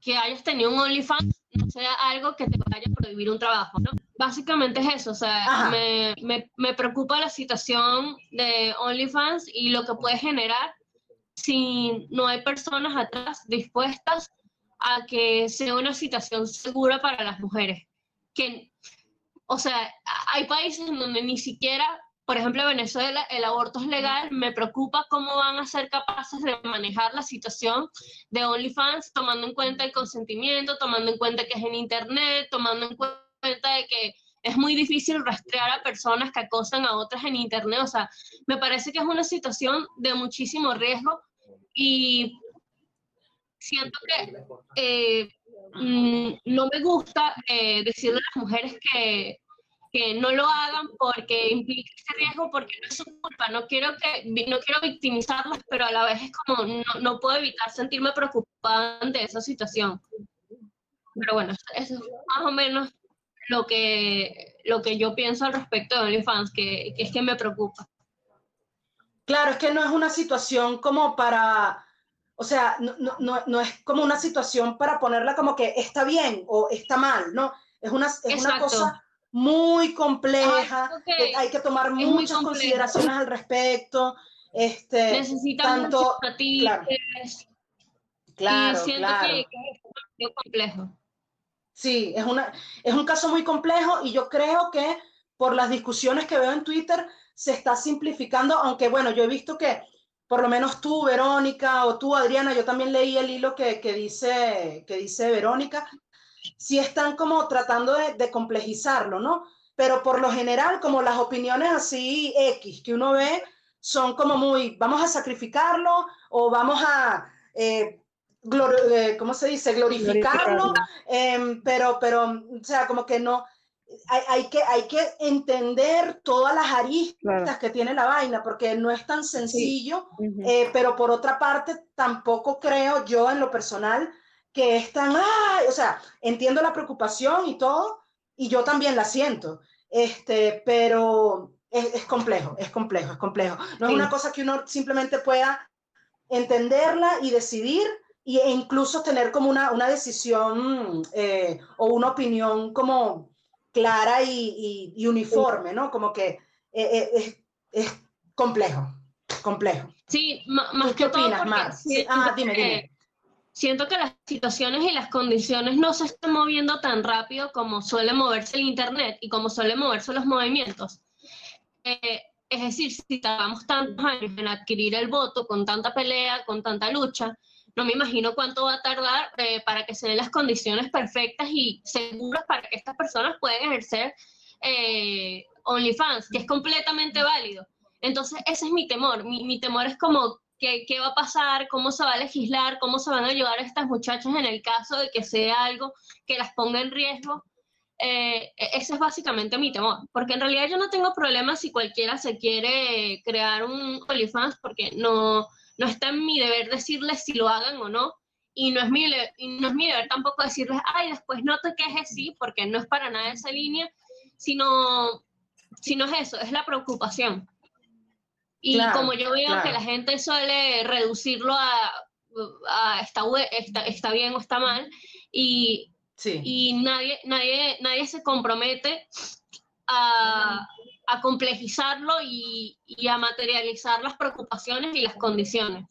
que hayas tenido un OnlyFans no sea algo que te vaya a prohibir un trabajo, ¿no? Básicamente es eso, o sea, me, me, me, preocupa la situación de OnlyFans y lo que puede generar si no hay personas atrás dispuestas a que sea una situación segura para las mujeres. Que, o sea, hay países donde ni siquiera, por ejemplo, Venezuela, el aborto es legal, me preocupa cómo van a ser capaces de manejar la situación de OnlyFans tomando en cuenta el consentimiento, tomando en cuenta que es en Internet, tomando en cuenta de que es muy difícil rastrear a personas que acosan a otras en Internet. O sea, me parece que es una situación de muchísimo riesgo y siento que eh, mm, no me gusta eh, decirle a las mujeres que, que no lo hagan porque implica ese riesgo, porque no es su culpa. No quiero, que, no quiero victimizarlas, pero a la vez es como no, no puedo evitar sentirme preocupada ante esa situación. Pero bueno, eso es más o menos lo que, lo que yo pienso al respecto de OnlyFans, que, que es que me preocupa. Claro, es que no es una situación como para, o sea, no, no, no, es como una situación para ponerla como que está bien o está mal, ¿no? Es una, es una cosa muy compleja, que hay que tomar muchas consideraciones al respecto. Este, Necesitan tanto, claro, claro, y siento claro. Que, que, es complejo. Sí, es, una, es un caso muy complejo y yo creo que por las discusiones que veo en Twitter se está simplificando, aunque bueno, yo he visto que por lo menos tú, Verónica, o tú, Adriana, yo también leí el hilo que, que dice, que dice Verónica, sí están como tratando de, de, complejizarlo, ¿no? Pero por lo general, como las opiniones así X que uno ve, son como muy, vamos a sacrificarlo o vamos a, eh, eh, ¿cómo se dice? Glorificarlo, eh, pero, pero, o sea, como que no, hay, hay, que, hay que entender todas las aristas claro. que tiene la vaina, porque no es tan sencillo, sí. uh -huh. pero por otra parte, tampoco creo yo en lo personal, que están, ¡ay! o sea, entiendo la preocupación y todo, y yo también la siento, este, pero es, es complejo, es complejo, es complejo. No sí. es una cosa que uno simplemente pueda entenderla y decidir, y, e incluso tener como una, una decisión eh, o una opinión como clara y, y, y uniforme, ¿no? Como que eh, es, es, complejo, complejo. Sí, más que opinas, todo Mar? Sí, ah, dime, dime siento que las situaciones y las condiciones no se están moviendo tan rápido como suele moverse el Internet y como suele moverse los movimientos. Eh, es decir, si tardamos tantos años en adquirir el voto, con tanta pelea, con tanta lucha, no me imagino cuánto va a tardar eh, para que se den las condiciones perfectas y seguras para que estas personas puedan ejercer eh, OnlyFans, que es completamente válido. Entonces, ese es mi temor. Mi, mi temor es como ¿Qué, ¿Qué, va a pasar? ¿Cómo se va a legislar? ¿Cómo se van a ayudar a estas muchachas en el caso de que sea algo que las ponga en riesgo? Eh, ese es básicamente mi temor, porque en realidad yo no tengo problema si cualquiera se quiere crear un OnlyFans, porque no, no está en mi deber decirles si lo hagan o no, y no es mi, no es mi deber tampoco decirles, ay, después no te quejes, sí, porque no es para nada esa línea, sino, sino es eso, es la preocupación. Y claro, como yo veo claro. que la gente suele reducirlo a, a está, está, está, bien o está mal, y, sí. y nadie, nadie, nadie se compromete a, a complejizarlo y, y, a materializar las preocupaciones y las condiciones.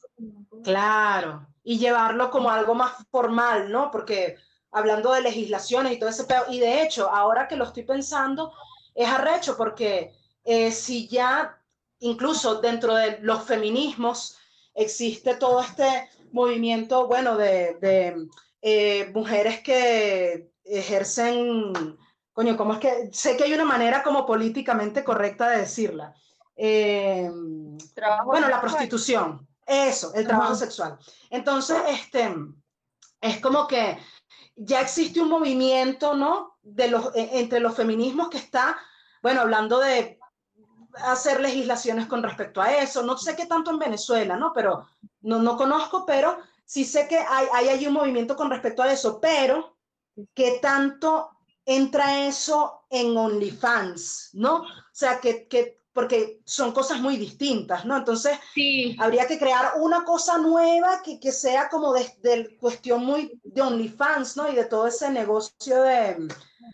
Claro, y llevarlo como algo más formal, ¿no? Porque hablando de legislaciones y todo ese pedo, y de hecho, ahora que lo estoy pensando, es arrecho porque eh, si ya incluso dentro de los feminismos existe todo este movimiento, bueno, de, de eh, mujeres que ejercen, coño, ¿cómo es que? Sé que hay una manera como políticamente correcta de decirla. Eh, bueno, la prostitución, eso, el trabajo uh -huh. sexual. Entonces, este, es como que ya existe un movimiento, ¿no? De los, entre los feminismos que está, bueno, hablando de hacer legislaciones con respecto a eso. No sé qué tanto en Venezuela, ¿no? Pero no, no conozco, pero sí sé que hay, hay allí un movimiento con respecto a eso, pero ¿qué tanto entra eso en OnlyFans, ¿no? O sea, que, que porque son cosas muy distintas, ¿no? Entonces, sí. habría que crear una cosa nueva que, que sea como de, de, cuestión muy de OnlyFans, ¿no? Y de todo ese negocio de,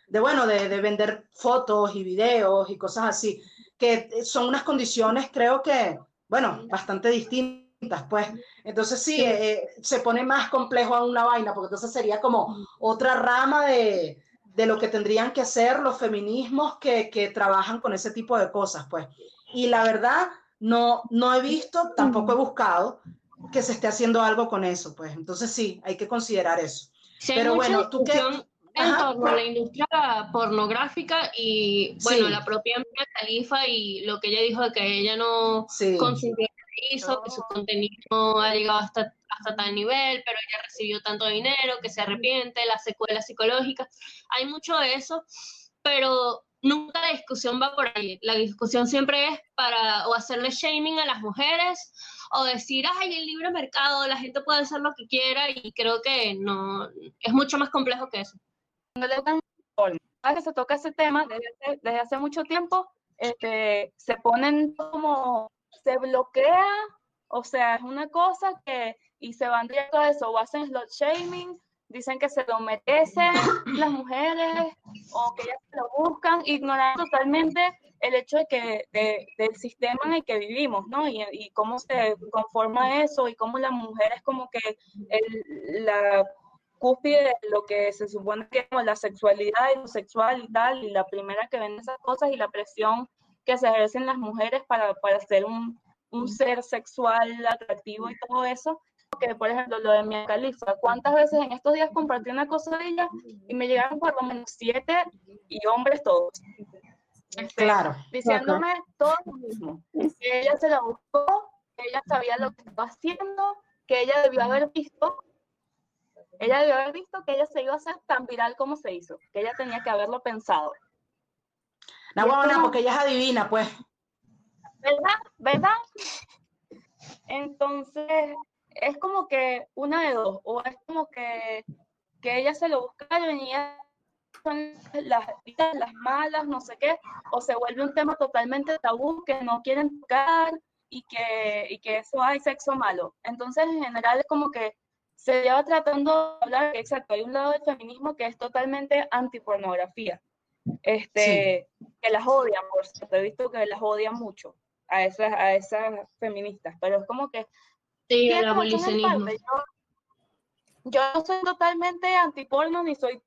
de bueno, de, de vender fotos y videos y cosas así que son unas condiciones, creo que, bueno, bastante distintas, pues. Entonces sí. Eh, se pone más complejo aún la vaina, porque entonces sería como otra rama de, de lo que tendrían que hacer los feminismos que, que, trabajan con ese tipo de cosas, pues. Y la verdad, no, no he visto, tampoco he buscado que se esté haciendo algo con eso, pues. Entonces sí, hay que considerar eso. Sí, Pero bueno, tú qué en torno a la industria pornográfica y, bueno, la propia Mia Khalifa y lo que ella dijo de que ella no consintió hizo, que su contenido ha llegado hasta, hasta tal nivel, pero ella recibió tanto dinero, que se arrepiente, las secuelas psicológicas. Hay mucho de eso, pero nunca la discusión va por ahí. La discusión siempre es para o hacerle shaming a las mujeres o decir, ay, el libre mercado, la gente puede hacer lo que quiera y creo que no, es mucho más complejo que eso. Que se toca ese tema desde, desde hace mucho tiempo, este, se ponen como, se bloquea, o sea, es una cosa que, y se van directo a eso, o hacen slot shaming, dicen que se lo merecen <coughs> las mujeres o que ellas lo buscan, ignorando totalmente el hecho de que del sistema en el que vivimos, ¿no? Y, y, cómo se conforma eso y cómo la mujer es como que el, la cúspide de lo que se supone que es la sexualidad y lo sexual y tal, y la primera que ven esas cosas y la presión que se ejercen las mujeres para, para ser un, un ser sexual atractivo y todo eso, que, por ejemplo, lo de Mia Khalifa, ¿cuántas veces en estos días compartí una cosa de ella y me llegaron por lo menos siete y hombres todos? Este, claro. Diciéndome todo lo mismo. Que ella se la buscó, que ella sabía lo que estaba haciendo, que ella debió haber visto, ella debió haber visto que ella se iba a hacer tan viral como se hizo, que ella tenía que haberlo pensado. Bueno, porque ella es adivina, pues. ¿Verdad? ¿Verdad? Entonces, es como que una de dos, o es como que, que ella se lo busca y ella son las, las malas, no sé qué, o se vuelve un tema totalmente tabú que no quieren tocar y que, y que eso hay sexo malo. Entonces, en general, es como que se lleva tratando de hablar, exacto, hay un lado del feminismo que es totalmente antipornografía, este, que las odian, por cierto, he visto que las odian mucho a esas, a esas feministas, pero es como que Sí, el abolicionismo. Yo, no soy totalmente antiporno ni soy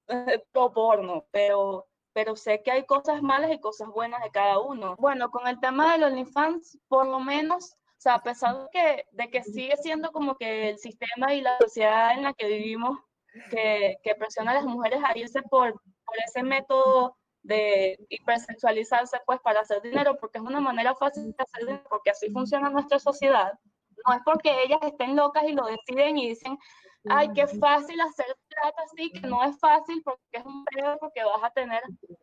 pro porno, pero, pero sé que hay cosas malas y cosas buenas de cada uno. Bueno, con el tema de los OnlyFans, por lo menos, o sea, a pesar de que, de que sigue siendo como que el sistema y la sociedad en la que vivimos que, que presiona a las mujeres a irse por, por ese método de hipersexualizarse pues para hacer dinero, porque es una manera fácil de hacer dinero, porque así funciona nuestra sociedad no es porque ellas estén locas y lo deciden y dicen, ay, qué fácil hacer plata así, que no es fácil porque es un pedo, porque vas a tener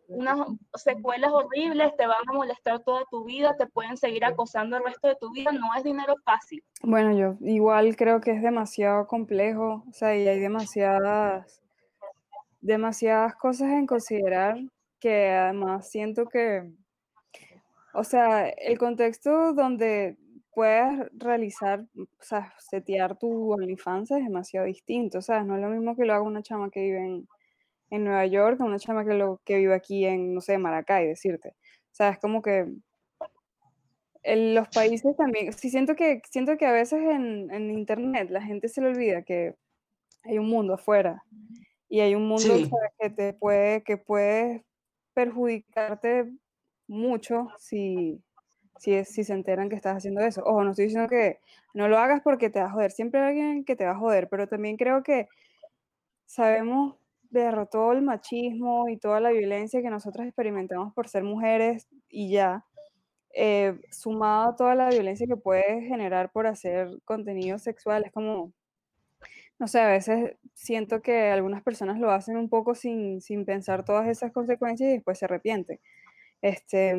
unas secuelas horribles, te van a molestar toda tu vida, te pueden seguir acosando el resto de tu vida, no es dinero fácil. Bueno, yo igual creo que es demasiado complejo, o sea, y hay demasiadas, demasiadas cosas en considerar que además siento que, o sea, el contexto donde puedes realizar, o sea, setear tu OnlyFans es demasiado distinto, ¿sabes? No es lo mismo que lo haga una chama que vive en, en Nueva York que una chama que, lo, que vive aquí en, no sé, Maracay, decirte. O sea, es como que en los países también, sí siento que, siento que a veces en, en Internet la gente se le olvida que hay un mundo afuera y hay un mundo que te puede, que puede perjudicarte mucho si, si, se enteran que estás haciendo eso. Ojo, no estoy diciendo que no lo hagas porque te va a joder, siempre hay alguien que te va a joder, pero también creo que sabemos de todo el machismo y toda la violencia que nosotros experimentamos por ser mujeres y ya, eh, sumado a toda la violencia que puede generar por hacer contenido sexual, es como, no sé, a veces siento que algunas personas lo hacen un poco sin, sin pensar todas esas consecuencias y después se arrepienten. Este,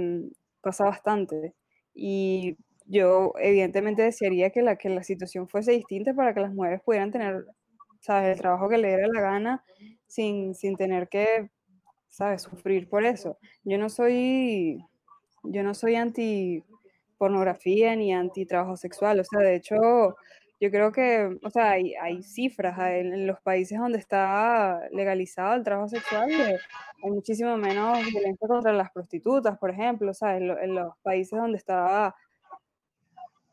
pasa bastante. Y yo evidentemente desearía que la, que la situación fuese distinta para que las mujeres pudieran tener, ¿sabes?, el trabajo que le diera la gana sin, sin tener que, ¿sabes?, sufrir por eso. Yo no soy, yo no soy anti pornografía ni anti trabajo sexual, o sea, de hecho, yo creo que, o sea, hay, hay cifras en, los países donde está legalizado el trabajo sexual, hay muchísimo menos violencia contra las prostitutas, por ejemplo, o sea, en, los países donde está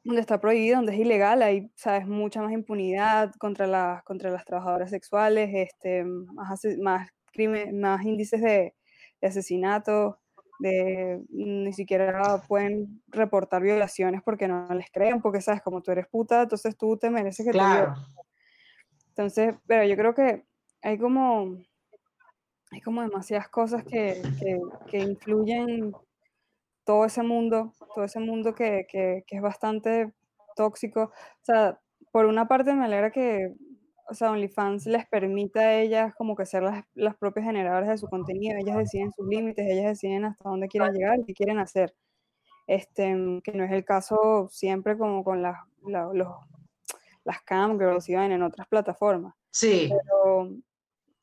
donde está prohibido, donde es ilegal, hay, sabes, mucha más impunidad contra las, contra las trabajadoras sexuales, este, más, más, crimen, más índices de, de asesinato, de ni siquiera pueden reportar violaciones porque no les creen, porque sabes, como tú eres puta, entonces tú te mereces que claro. te Entonces, pero yo creo que hay como, hay como demasiadas cosas que, que, que influyen todo ese mundo, todo ese mundo que, que, que, es bastante tóxico. O sea, por una parte me alegra que, o sea, OnlyFans les permita a ellas como que ser las, las propias generadoras de su contenido, ellas deciden sus límites, ellas deciden hasta dónde quieren llegar y qué quieren hacer. Este, que no es el caso siempre como con las, la, los, las cam girls y en otras plataformas. Sí. Pero,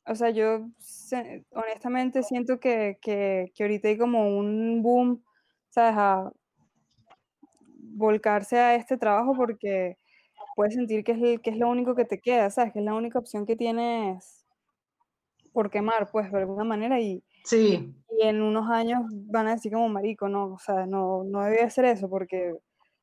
o sea, yo honestamente siento que, que, que ahorita hay como un boom ¿sabes? A volcarse a este trabajo porque puedes sentir que es, que es lo único que te queda, ¿sabes? Que es la única opción que tienes por quemar, pues, de alguna manera. Y, sí. y en unos años van a decir como marico, no, o sea, no, no debía hacer eso porque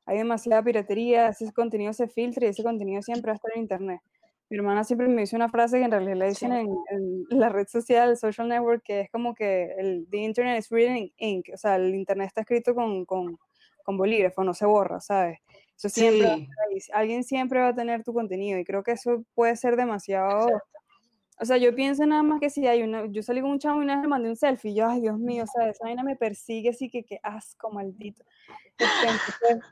hay demasiada piratería, ese contenido se filtra y ese contenido siempre va a estar en internet. Mi hermana siempre me dice una frase que en realidad le dicen en, en, la red social, el social network, que es como que el the internet is written in ink, o sea, el internet está escrito con, con, con bolígrafo, no se borra, ¿sabes? Eso siempre, sí. alguien siempre va a tener tu contenido y creo que eso puede ser demasiado... O sea, yo pienso nada más que si hay una, yo salí con un chavo y una vez le mandé un selfie, y yo, ay Dios mío, o sea, esa vaina me persigue así que qué asco, maldito. Entonces,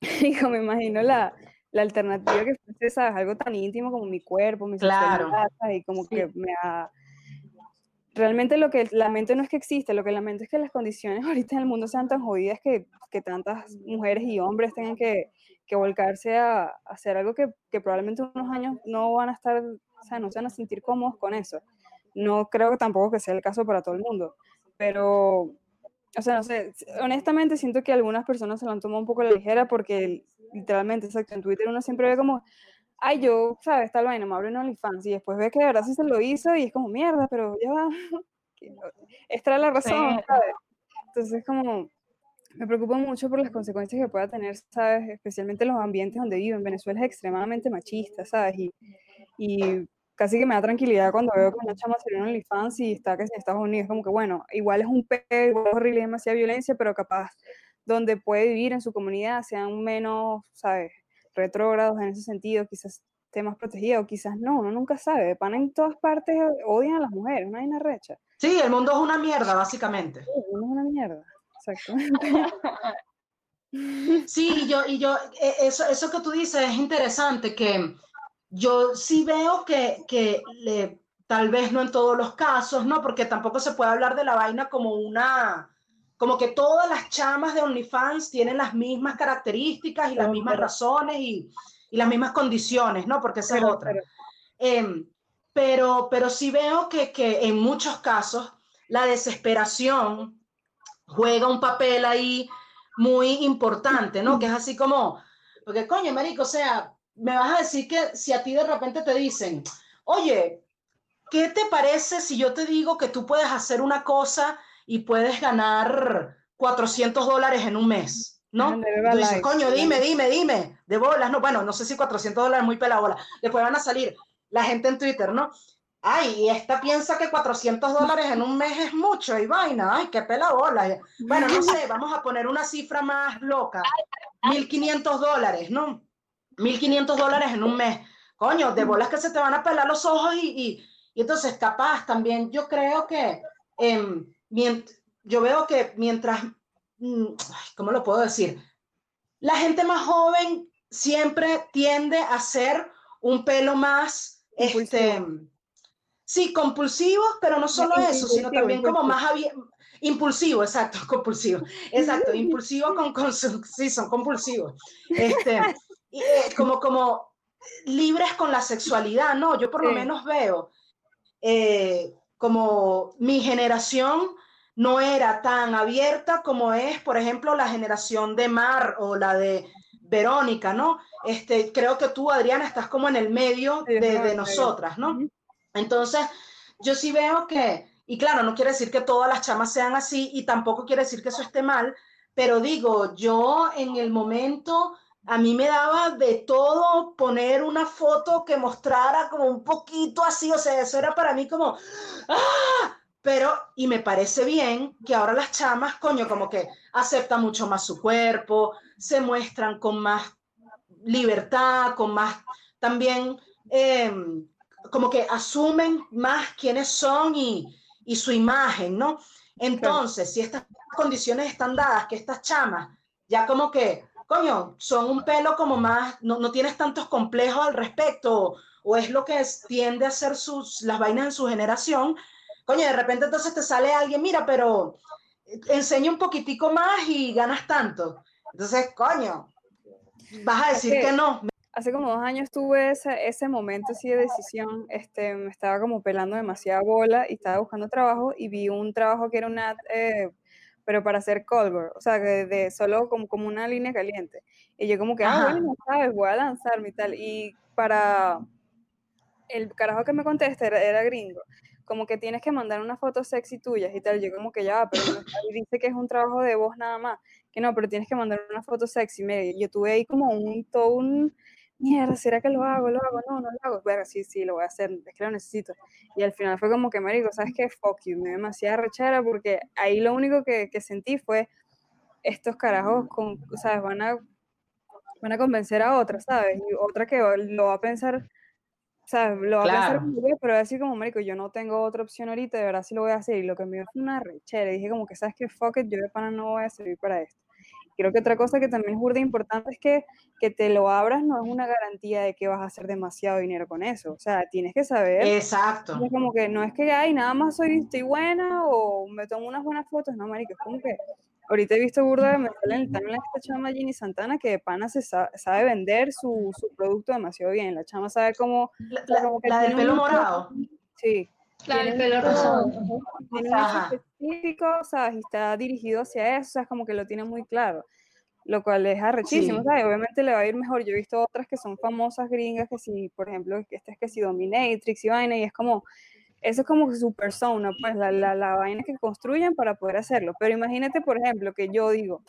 <laughs> hijo, me imagino la, la alternativa que fuese, ¿sabes? Algo tan íntimo como mi cuerpo, mi claro. y como sí. que me ha... Realmente lo que lamento no es que existe, lo que lamento es que las condiciones <laughs> ahorita en el mundo sean tan jodidas que, que tantas mujeres y hombres tengan que, que volcarse a, a, hacer algo que, que probablemente unos años no van a estar, o sea, no se van a sentir cómodos con eso. No creo que tampoco que sea el caso para todo el mundo, pero o sea, no sé, honestamente siento que algunas personas se lo han tomado un poco a la ligera porque literalmente, exacto, en Twitter uno siempre ve como, ay, yo, ¿sabes? Está vaina, me abro en OnlyFans y después ve que de verdad sí se lo hizo y es como, mierda, pero ya va, <laughs> esta era la razón, sí. ¿sabes? Entonces, como, me preocupa mucho por las consecuencias que pueda tener, ¿sabes? Especialmente en los ambientes donde vivo. En Venezuela es extremadamente machista, ¿sabes? Y, y casi que me da tranquilidad cuando veo que una chama salió en OnlyFans y está que en Estados Unidos, como que bueno, igual es un peo, igual es horrible, demasiada violencia, pero capaz donde puede vivir en su comunidad sean menos, ¿sabes? Retrógrados en ese sentido, quizás esté más protegida o quizás no, uno nunca sabe. Pan en todas partes odian a las mujeres, una vaina recha. Sí, el mundo es una mierda, básicamente. Sí, el mundo es una mierda, <laughs> Sí, yo, y yo, eso, eso que tú dices es interesante, que yo sí veo que, que le, tal vez no en todos los casos, ¿no? Porque tampoco se puede hablar de la vaina como una, como que todas las chamas de OnlyFans tienen las mismas características y las mismas razones y, y las mismas condiciones, ¿no? Porque esa pero, es otra. Pero, eh, pero, pero sí veo que, que en muchos casos la desesperación juega un papel ahí muy importante, ¿no? Que es así como, porque coño, marico, o sea, me vas a decir que si a ti de repente te dicen, oye, ¿qué te parece si yo te digo que tú puedes hacer una cosa y puedes ganar 400 dólares en un mes? ¿No? Tú dices, coño, dime, dime, dime, de bolas, no, bueno, no sé si 400 dólares es muy pelabola. Después van a salir la gente en Twitter, ¿no? Ay, esta piensa que 400 dólares en un mes es mucho y vaina, ay, qué pelabola. Bueno, no sé, vamos a poner una cifra más loca, 1500 dólares, ¿no? 1.500 dólares en un mes. Coño, de bolas que se te van a pelar los ojos y, y, y entonces capaz también yo creo que, eh, yo veo que mientras, ¿cómo lo puedo decir? La gente más joven siempre tiende a ser un pelo más, este, sí, compulsivo, pero no solo eso, sino también como más. Impulsivo, exacto, <laughs> compulsivo. Exacto, impulsivo con, con su, sí, son compulsivos. Este, <laughs> y, eh, como, como libres con la sexualidad, ¿no? Yo por lo menos veo eh, como mi generación no era tan abierta como es, por ejemplo, la generación de Mar o la de Verónica, ¿no? Este, creo que tú, Adriana, estás como en el medio de, de nosotras, ¿no? Entonces, yo sí veo que, y claro, no quiere decir que todas las chamas sean así y tampoco quiere decir que eso esté mal, pero digo, yo en el momento a mí me daba de todo poner una foto que mostrara como un poquito así, o sea, eso era para mí como, ¡ah! Pero, y me parece bien que ahora las chamas, coño, como que aceptan mucho más su cuerpo, se muestran con más libertad, con más, también, eh, como que asumen más quiénes son y, y su imagen, ¿no? Entonces, si estas condiciones están dadas, que estas chamas ya como que, coño, son un pelo como más, no, no tienes tantos complejos al respecto, o, es lo que tiende a ser sus, las vainas en su generación, coño, de repente entonces te sale alguien, mira, pero enseña un poquitico más y ganas tanto. Entonces, coño, vas a decir que no. Hace como dos años tuve ese, ese momento así de decisión, este, me estaba como pelando demasiada bola y estaba buscando trabajo y vi un trabajo que era una, eh, pero para hacer Colbert, o sea, de, de, solo como, como una línea caliente. Y yo como que, ah, bueno, sabes, voy a lanzarme y tal. Y para el carajo que me contesta era, era gringo como que tienes que mandar una foto sexy tuyas y tal. Yo como que ya, pero dice que es un trabajo de voz nada más. Que no, pero tienes que mandar una foto sexy. Mire, yo tuve ahí como un, todo un, mierda, ¿será que lo hago? ¿Lo hago? No, no lo hago. Bueno, sí, sí, lo voy a hacer, es que lo necesito. Y al final fue como que, me digo, ¿sabes qué? Fuck you, me demasiada rechera porque ahí lo único que, que sentí fue estos carajos, con, ¿sabes? Van a, van a convencer a otra, ¿sabes? Y otra que lo va a pensar sea, lo va a pensar yo, pero así como, marico, yo no tengo otra opción ahorita, de verdad sí lo voy a hacer. Y lo que me dio fue una rechera. Dije como que, ¿sabes qué? Fuck it, yo de pana no voy a servir para esto. Creo que otra cosa que también es muy importante es que que te lo abras no es una garantía de que vas a hacer demasiado dinero con eso. O sea, tienes que saber. Exacto. Es como que no es que, ay, nada más soy, estoy buena o me tomo unas buenas fotos. No, marico, es como que ahorita he visto burda de metal en el timeline esta chama Ginny Santana que de pana se sabe, vender su, su, producto demasiado bien. La chama sabe cómo... La, como que la del pelo morado. Sí. Pelo rosado. Tiene un específico, ¿sabes? Y está dirigido hacia eso, o sea, es como que lo tiene muy claro. Lo cual es arrechísimo, ¿sabes? Obviamente le va a ir mejor. Yo he visto otras que son famosas gringas, que si, por ejemplo, esta es que si Dominatrix y vaina, y es como, eso es como su persona, pues la, la, la, vaina que construyen para poder hacerlo. Pero imagínate, por ejemplo, que yo digo,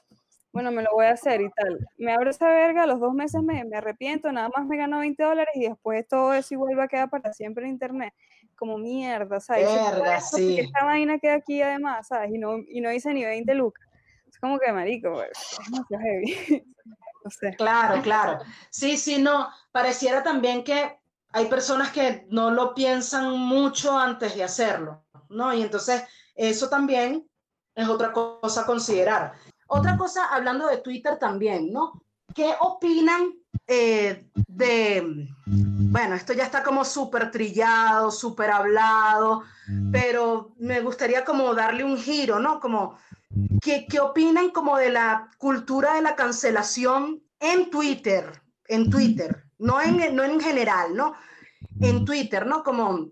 bueno, me lo voy a hacer y tal. Me abro esa verga, a los dos meses me, me arrepiento, nada más me gano 20 dólares y después todo eso igual va a quedar para siempre en internet. Como mierda, ¿sabes? Verga, sí. Esta vaina queda aquí además, ¿sabes? Y no, y no hice ni 20 lucas. Es como que marico, pues, es demasiado heavy. <laughs> no sé. Claro, claro. Sí, sí, no. Pareciera también que hay personas que no lo piensan mucho antes de hacerlo, ¿no? Y entonces eso también es otra cosa a considerar. Otra cosa, hablando de Twitter también, ¿no? ¿Qué opinan eh, de, bueno, esto ya está como súper trillado, súper hablado, pero me gustaría como darle un giro, ¿no? Como, ¿qué, ¿qué opinan como de la cultura de la cancelación en Twitter? En Twitter no en, no en general, ¿no? En Twitter, ¿no? Como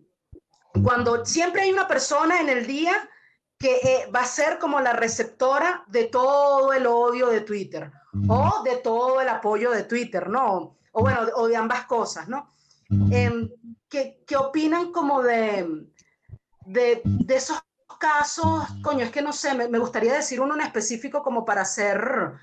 cuando siempre hay una persona en el día que eh, va a ser como la receptora de todo el odio de Twitter o de todo el apoyo de Twitter, ¿no? O bueno, o de ambas cosas, ¿no? Eh, ¿qué, ¿qué, opinan como de, de, de, esos casos? Coño, es que no sé, me, me gustaría decir uno en específico como para hacer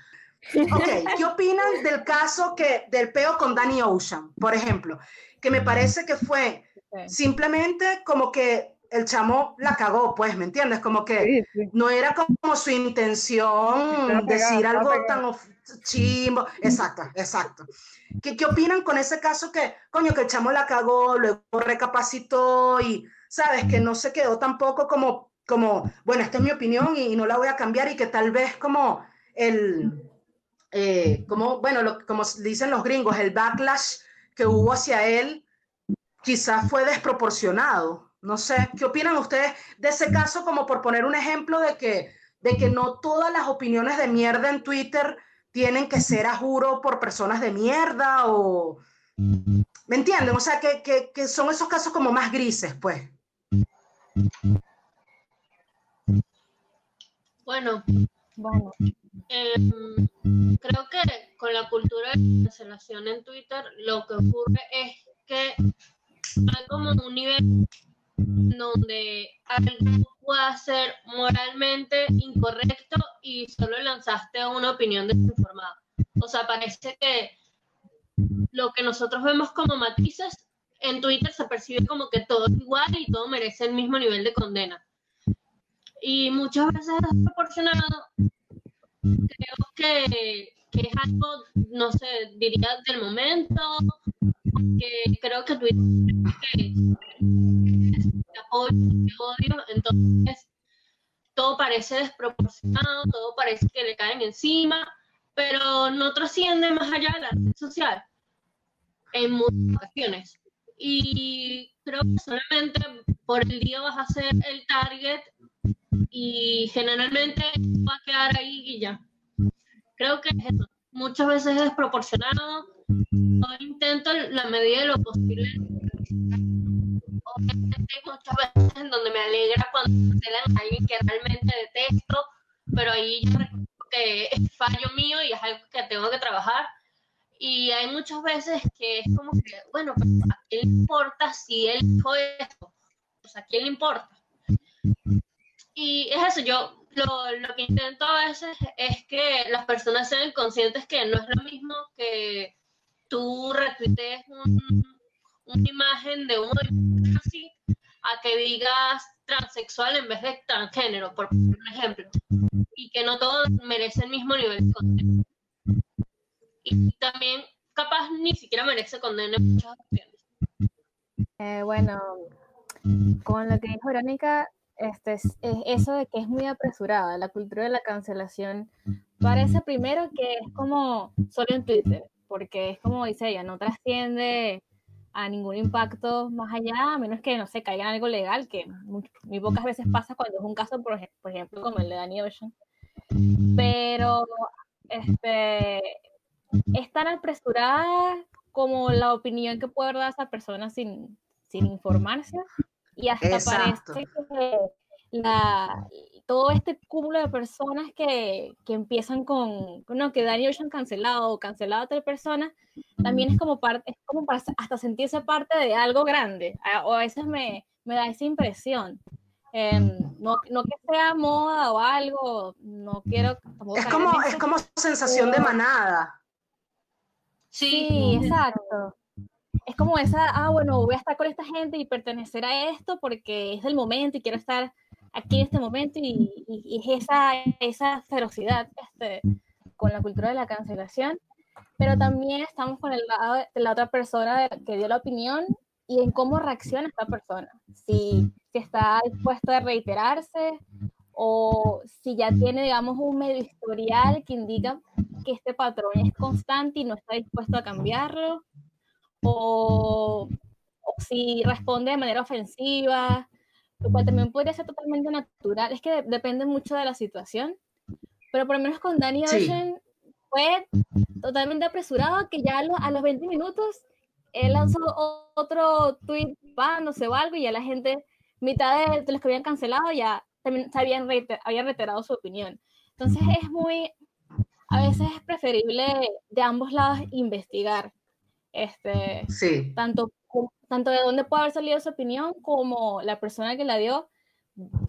Ok, ¿qué opinan del caso que, del peo con Danny Ocean, por ejemplo? Que me parece que fue simplemente como que el chamo la cagó, pues, ¿me entiendes? Como que no era como su intención decir algo tan chimbo. Exacto, exacto. ¿Qué, ¿Qué opinan con ese caso que, coño, que el chamo la cagó, luego recapacitó y, ¿sabes? Que no se quedó tampoco como, como bueno, esta es mi opinión y no la voy a cambiar y que tal vez como el eh, como, bueno, como dicen los gringos, el backlash que hubo hacia él quizás fue desproporcionado. No sé, ¿qué opinan ustedes de ese caso como por poner un ejemplo de que, de que no todas las opiniones de mierda en Twitter tienen que ser a juro por personas de mierda o... ¿Me entienden? O sea, que, que, que son esos casos como más grises, pues. Bueno, bueno. Eh, creo que con la cultura de cancelación en Twitter lo que ocurre es que hay como un nivel donde algo pueda ser moralmente incorrecto y solo lanzaste una opinión desinformada. O sea, parece que lo que nosotros vemos como matices en Twitter se percibe como que todo es igual y todo merece el mismo nivel de condena. Y muchas veces es proporcionado creo que, que, es algo, no sé, diría del momento, que creo que Twitter qué odio, entonces todo parece desproporcionado, todo parece que le caen encima, pero no trasciende más allá de la red social en muchas ocasiones. Y creo que solamente por el día vas a ser el target y generalmente va a quedar ahí y ya. Creo que es eso. Muchas veces es desproporcionado. Yo intento la medida de lo posible. Obviamente hay muchas veces en donde me alegra cuando cancelan a alguien que realmente detesto, pero ahí yo que es fallo mío y es algo que tengo que trabajar. Y hay muchas veces que es como que, bueno, pero ¿a quién le importa si él dijo esto? O sea, ¿a quién le importa? Y es eso, yo lo, lo, que intento a veces es que las personas sean conscientes que no es lo mismo que tú retuitees una imagen de un así a que digas transexual en vez de transgénero, por un ejemplo, y que no todos merecen el mismo nivel de condena. Y también, capaz, ni siquiera merece condena en muchas ocasiones. Eh, bueno, con lo que dijo Verónica, este, es, eso de que es muy apresurada, la cultura de la cancelación, parece primero que es como solo en Twitter, porque es como dice ella, no trasciende a ningún impacto más allá, a menos que, no se caiga en algo legal, que muy, pocas veces pasa cuando es un caso, por, por ejemplo, como el de Danny Ocean. Pero este, es tan apresurada como la opinión que puede dar esa persona sin, sin informarse y hasta parece que la, todo este cúmulo de personas que, que empiezan con, no, que Danny Ocean cancelado o cancelado a otra persona, también es como, parte, es como para hasta sentirse parte de algo grande, o a veces me, me da esa impresión. Em, no, no, que sea moda o algo, no quiero... Es como, es como sensación de manada. Sí, sí exacto es como esa, ah, bueno, voy a estar con esta gente y pertenecer a esto porque es el momento y quiero estar aquí en este momento y, es esa, esa ferocidad este, con la cultura de la cancelación, pero también estamos con el lado de la otra persona que dio la opinión y en cómo reacciona esta persona, si, si está dispuesto a reiterarse o si ya tiene, digamos, un medio historial que indica que este patrón es constante y no está dispuesto a cambiarlo, o, si responde de manera ofensiva, lo cual también podría ser totalmente natural. Es que depende mucho de la situación, pero por lo menos con Danny Ocean fue totalmente apresurado que ya a los, 20 minutos él lanzó otro tweet, no sé, o algo, y ya la gente, mitad de, los que habían cancelado, ya también se habían, habían reiterado su opinión. Entonces es muy, a veces es preferible de ambos lados investigar este, sí. tanto, tanto de dónde puede haber salido su opinión como la persona que la dio,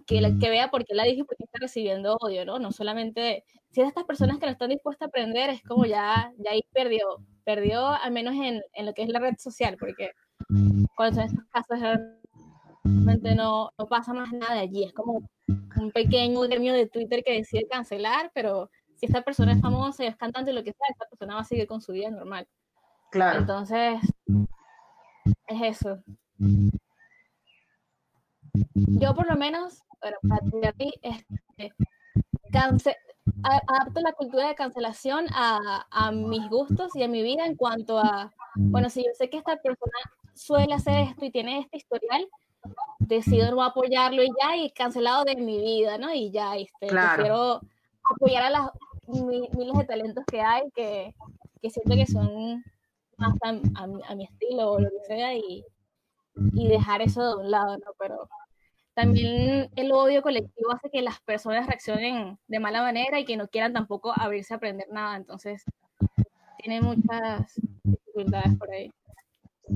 que, que vea por qué la dije y por qué está recibiendo odio, ¿no? No solamente, si es estas personas que no están dispuestas a aprender, es como ya, ya ahí perdió, perdió al menos en, en lo que es la red social, porque cuando son estos casos realmente no, no pasa más nada de allí, es como un pequeño gremio de Twitter que decide cancelar, pero si esta persona es famosa y es cantante, lo que sea, esta persona va a seguir con su vida normal. Claro. Entonces, es eso. Yo por lo menos, bueno, para ti, este, adapto la cultura de cancelación a, a, mis gustos y a mi vida en cuanto a, bueno, si yo sé que esta persona suele hacer esto y tiene este historial, decido no apoyarlo y ya, y cancelado de mi vida, ¿no? Y ya, este, prefiero apoyar a las miles de talentos que hay que, que siento que son más a, mi estilo o lo que sea y, y, dejar eso de un lado, ¿no? Pero también el odio colectivo hace que las personas reaccionen de mala manera y que no quieran tampoco abrirse a aprender nada, entonces tiene muchas dificultades por ahí.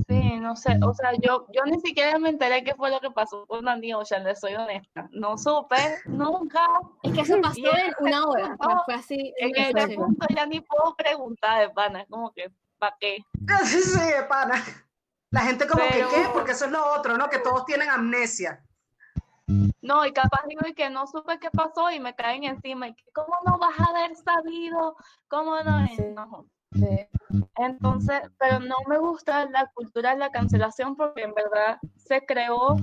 Sí, no sé, o sea, yo, yo ni siquiera me enteré qué fue lo que pasó con Andy Ocean, le soy honesta. No supe, nunca. Es que eso pasó en una hora, fue así. En este punto ya ni puedo preguntar de pana, como que ¿para qué? <laughs> Sí, sí, pana. La gente como que, ¿qué? Porque eso es lo otro, ¿no? Que todos tienen amnesia. No, y capaz digo y que no supe qué pasó y me caen encima. Y que, ¿Cómo no vas a haber sabido? ¿Cómo no? no. Entonces, pero no me gusta la cultura de la cancelación porque en verdad se creó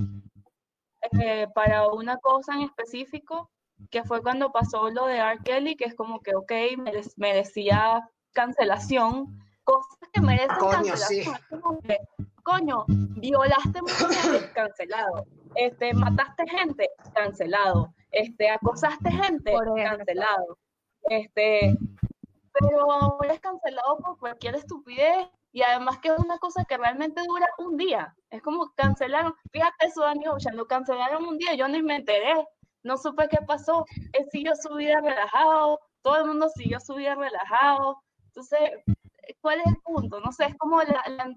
eh, para una cosa en específico, que fue cuando pasó lo de R. Kelly, que es como que, ok, merecía cancelación, cosas que merecen coño, cancelación. coño, violaste mujeres, cancelado. Este, mataste gente, cancelado. Este, acosaste gente, cancelado. Este, pero ahora es cancelado por cualquier estupidez y además que es una cosa que realmente dura un día. Es como cancelaron, fíjate eso, Dani ya lo cancelaron un día, yo ni me enteré, no supe qué pasó, él siguió su vida relajado, todo el mundo siguió su vida relajado. Entonces, ¿cuál es el punto? No sé, es como el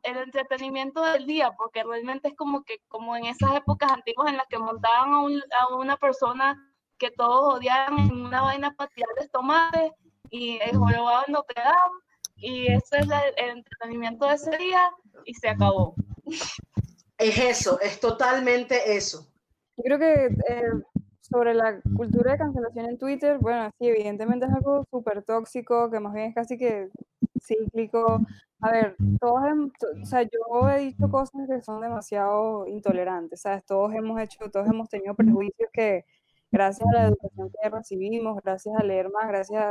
entretenimiento del día, porque realmente es como que, como en esas épocas antiguas en las que montaban a, a una persona que todos odiaban en una vaina para tirarles tomates y el jorobado no te da y ese es el, entretenimiento de ese día y se acabó. Es eso, es totalmente eso. Yo creo que eh, sobre la cultura de cancelación en Twitter, bueno, sí, evidentemente es algo súper tóxico, que más bien es casi que cíclico. A ver, todos, o sea, yo he dicho cosas que son demasiado intolerantes, ¿sabes? Todos hemos hecho, todos hemos tenido prejuicios que gracias a la educación que recibimos, gracias a leer más, gracias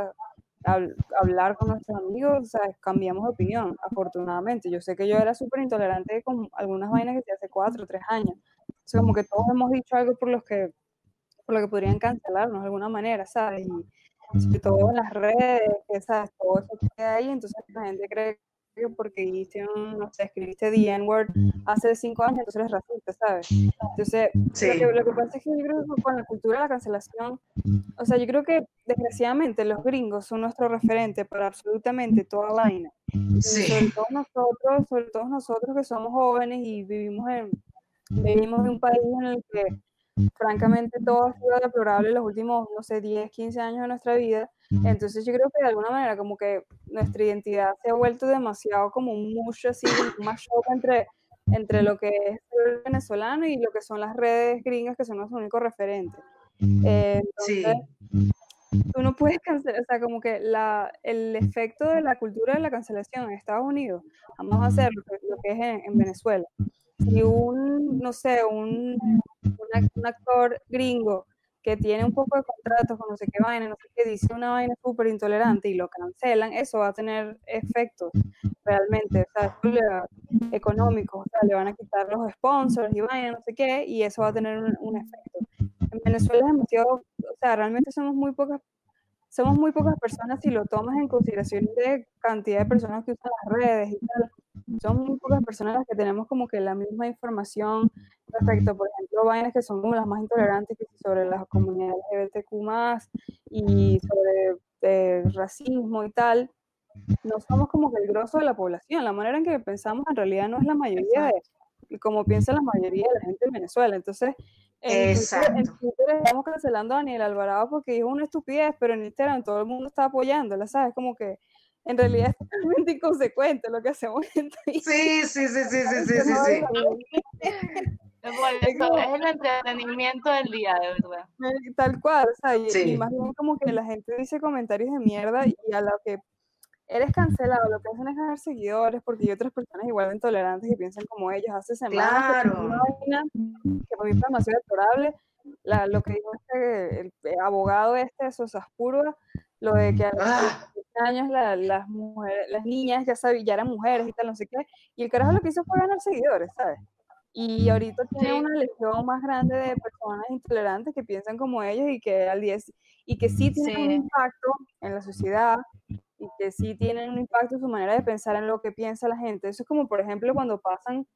a hablar con nuestros amigos, sea, cambiamos de opinión, afortunadamente. Yo sé que yo era súper intolerante con algunas vainas que hace cuatro o tres años. O sea, como que todos hemos dicho algo por los que por lo que podrían cancelarnos de alguna manera, ¿sabes? Y sobre todo en las redes, que, ¿sabes? Todo eso que hay ahí, entonces la gente cree porque hiciste no sé, escribiste The N-word hace cinco años, entonces eres racista, ¿sabes? Entonces, lo, que, pasa es que yo creo que con la cultura de la cancelación, o sea, yo creo que desgraciadamente los gringos son nuestro referente para absolutamente toda vaina. Sí. Sobre todo nosotros, sobre todo nosotros que somos jóvenes y vivimos en, vivimos en un país en el que francamente todo ha sido deplorable en los últimos, no sé, 10, 15 años de nuestra vida. Entonces yo creo que de alguna manera como que nuestra identidad se ha vuelto demasiado como mucho así, más shock entre, entre lo que es el venezolano y lo que son las redes gringas que son nuestros únicos referentes. Eh, entonces, sí. Tú no puedes cancelar, o sea, como que la, el efecto de la cultura de la cancelación en Estados Unidos, vamos a hacer lo que, es en Venezuela si un, no sé, un, un, actor gringo que tiene un poco de contratos con no sé qué vaina, no sé qué, dice una vaina súper intolerante y lo cancelan, eso va a tener efectos realmente, o sea, económicos, o sea, le van a quitar los sponsors y vaina, no sé qué, y eso va a tener un, un efecto. En Venezuela es demasiado, o sea, realmente somos muy pocas somos muy pocas personas si lo tomas en consideración de cantidad de personas que usan las redes y tal. Son muy pocas personas las que tenemos como que la misma información respecto, por ejemplo, vainas que son como las más intolerantes sobre las comunidades LGBTQ y sobre eh, racismo y tal. No somos como que el grosso de la población. La manera en que pensamos en realidad no es la mayoría de como piensa la mayoría de la gente en Venezuela. Entonces, Exacto. En Twitter estamos cancelando a Daniel Alvarado porque dijo una estupidez, pero en Instagram todo el mundo está apoyándola, ¿sabes? Como que en realidad es totalmente inconsecuente lo que hacemos en Twitter. Sí, sí, sí, sí, sí, sí, sí. sí. <laughs> Es, el entretenimiento del día, de verdad. Tal cual, o sea, y, más bien como que la gente dice comentarios de mierda y a lo que eres cancelado, lo que hacen es ganar seguidores porque hay otras personas igual de intolerantes y piensan como ellos. Hace semanas claro. que para mí fue demasiado deplorable, la, lo que dijo este, el, abogado este de Sosas lo de que ah. Años las mujeres, las niñas ya, sabían, ya eran mujeres y tal, no sé qué, y el carajo lo que hizo fue ganar seguidores, ¿sabes? Y ahorita tiene una legión más grande de personas intolerantes que piensan como ellos y que al día y que sí tienen un impacto en la sociedad y que sí tienen un impacto en su manera de pensar en lo que piensa la gente. Eso es como, por ejemplo, cuando pasan,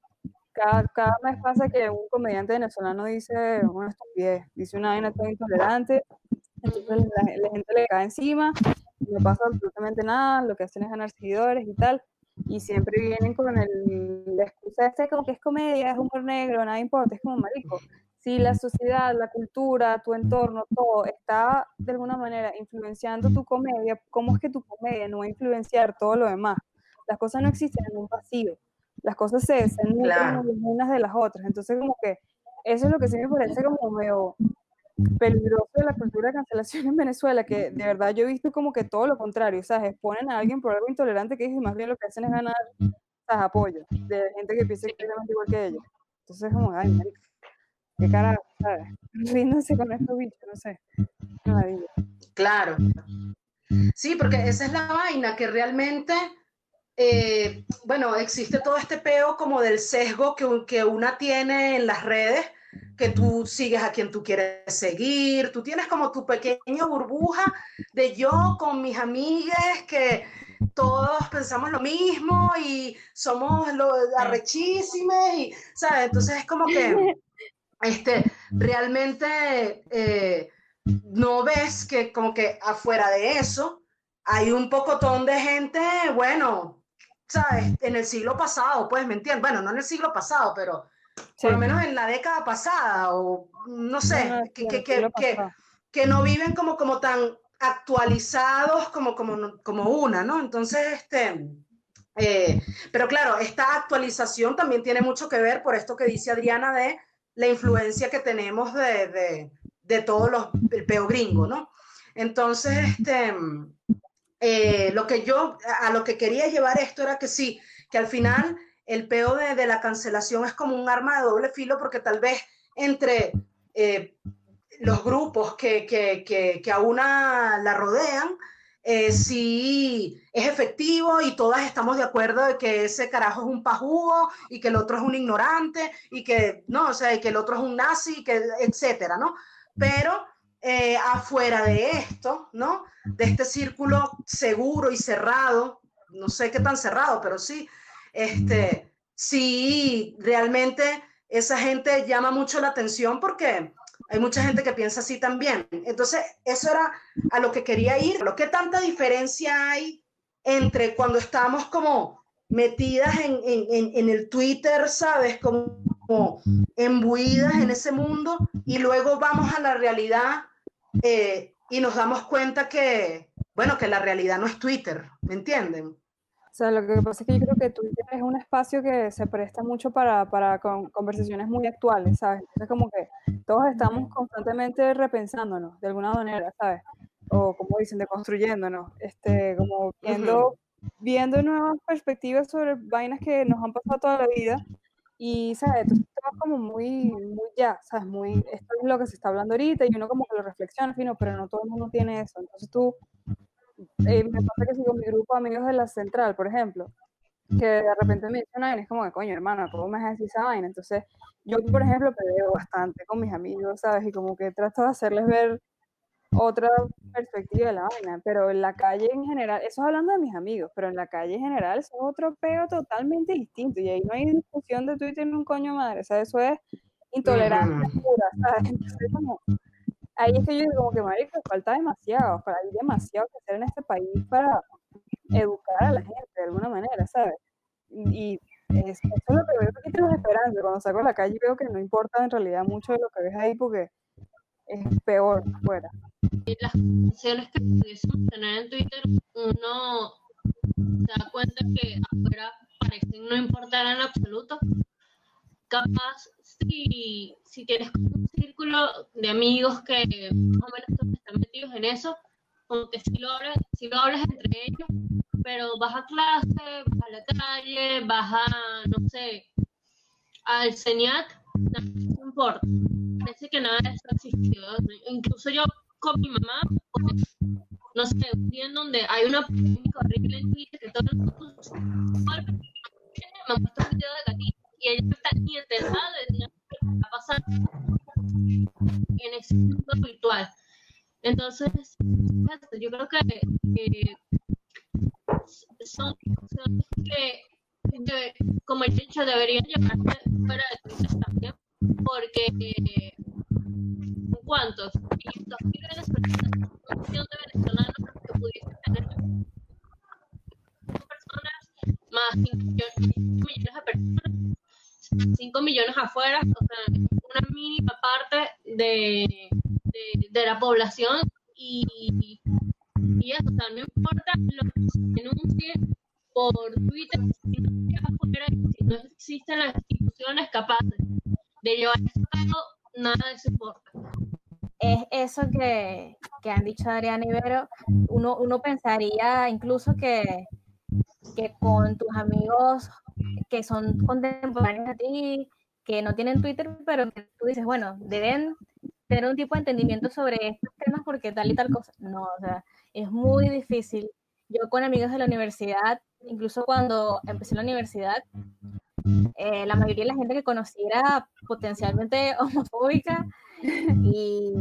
cada, cada mes pasa que un comediante venezolano dice una estupidez, dice una vaina tan intolerante, entonces la, gente le cae encima, no pasa absolutamente nada, lo que hacen es ganar seguidores y tal, y siempre vienen con el, la excusa este como que es comedia, es humor negro, nada importa, es como marico si la sociedad, la cultura, tu entorno, todo está de alguna manera influenciando tu comedia, ¿cómo es que tu comedia no va a influenciar todo lo demás? Las cosas no existen en un vacío, las cosas se, se nutren unas de las otras. Entonces, como que eso es lo que sí me parece como medio peligroso de la cultura de cancelación en Venezuela, que de verdad yo he visto como que todo lo contrario, o sea, exponen a alguien por algo intolerante que es y más bien lo que hacen es ganar apoyo de gente que piensa exactamente igual que ellos. Entonces, como, ay, marica. ¿Qué carajo? ¿sabes? <laughs> Ríndanse con estos bichos, no sé. Claro. Sí, porque esa es la vaina, que realmente, eh, bueno, existe todo este peo como del sesgo que, que una tiene en las redes, que tú sigues a quien tú quieres seguir, tú tienes como tu pequeña burbuja de yo con mis amigas que todos pensamos lo mismo y somos lo arrechísimas y, ¿sabes? Entonces es como que este, realmente eh, no ves que como que afuera de eso hay un pocotón de gente, bueno, ¿sabes? En el siglo pasado, pues, ¿me entiendes? Bueno, no en el siglo pasado, pero por lo menos en la década pasada, o no sé, que, que, que, que, no viven como, como tan actualizados como, como, como una, ¿no? Entonces, este, eh, pero claro, esta actualización también tiene mucho que ver por esto que dice Adriana de la influencia que tenemos de, de, de todos los, el peo gringo, ¿no? Entonces, este, eh, lo que yo, a lo que quería llevar esto era que sí, que al final el peo de, de la cancelación es como un arma de doble filo porque tal vez entre eh, los grupos que, que, que, que a una la rodean, eh, sí es efectivo y todas estamos de acuerdo de que ese carajo es un pajugo y que el otro es un ignorante y que, no, o sea, y que el otro es un nazi, que, etcétera, ¿no? Pero eh, afuera de esto, ¿no? De este círculo seguro y cerrado, no sé qué tan cerrado, pero sí, este, sí, realmente esa gente llama mucho la atención porque hay mucha gente que piensa así también. Entonces, eso era a lo que quería ir. Que tanta diferencia hay entre cuando estamos como metidas en, en, el Twitter, ¿sabes? Como, como, embuidas en ese mundo y luego vamos a la realidad eh, y nos damos cuenta que, bueno, que la realidad no es Twitter, ¿me entienden? Sea, lo que pasa es que yo creo que Twitter es un espacio que se presta mucho para, para conversaciones muy actuales, ¿sabes? Entonces, como que todos estamos constantemente repensándonos de alguna manera, ¿sabes? O como dicen, deconstruyéndonos, este, como viendo, viendo nuevas perspectivas sobre vainas que nos han pasado toda la vida. Y, ¿sabes? Entonces, estamos como muy, muy ya, ¿sabes? Muy, esto es lo que se está hablando ahorita y uno como que lo reflexiona, fino, pero no todo el mundo tiene eso. Entonces, tú eh, me pasa que sigo mi grupo de amigos de la central, por ejemplo, que de repente me dicen una es como de coño, hermano, ¿cómo me haces esa vaina? Entonces, yo, por ejemplo, peleo bastante con mis amigos, ¿sabes? Y como que trato de hacerles ver otra perspectiva de la vaina, pero en la calle en general, eso es hablando de mis amigos, pero en la calle en general eso es otro peo totalmente distinto y ahí no hay discusión de Twitter ni un coño madre, o sea, eso es intolerancia pura, ¿sabes? Entonces, como, ahí es que yo digo como que, marico, falta demasiado, para hay demasiado que hacer en este país para educar a la gente de alguna manera, ¿sabes? Y es, eso es lo que veo que tienes esperanza. Cuando salgo a la calle veo que no importa en realidad mucho de lo que ves ahí porque es peor afuera. Y las conversaciones que pudiésemos tener en Twitter, uno se da cuenta que afuera parecen no importar en absoluto. Capaz, si, si tienes un círculo de amigos que más o menos están metidos en eso, como que si lo hablas, si lo hablas entre ellos, pero vas a clase, vas a la calle, vas a, no sé, al CENIAT, no importa. Parece que nada de eso existió. Incluso yo con mi mamá, no sé, un día en donde hay una polémica horrible en Twitter que todos los me un video de gatito ella no está ni enterada de lo que está pasando en ese mundo virtual. Entonces, yo creo que, son, son que, como he dicho, deberían llevarse fuera de Twitter también, porque ¿cuántos? 500 mil venezolanos, un millón de venezolanos que pudiesen tener personas, más 5 millones, millones de personas, 5 millones afuera, o sea, una mínima parte de, de, de la población y, y eso, o sea, no importa lo que se denuncie por Twitter, si no, afuera, si no existen las instituciones capaces de llevar eso a cabo, nada de eso importa. Es eso que, que han dicho Adrián Ibero. Uno, uno pensaría incluso que, que con tus amigos que son contemporáneos a ti, que no tienen Twitter, pero que tú dices, bueno, deben tener un tipo de entendimiento sobre estos temas porque tal y tal cosa. No, o sea, es muy difícil. Yo con amigos de la universidad, incluso cuando empecé la universidad, eh, la mayoría de la gente que conocí era potencialmente <laughs> homofóbica y,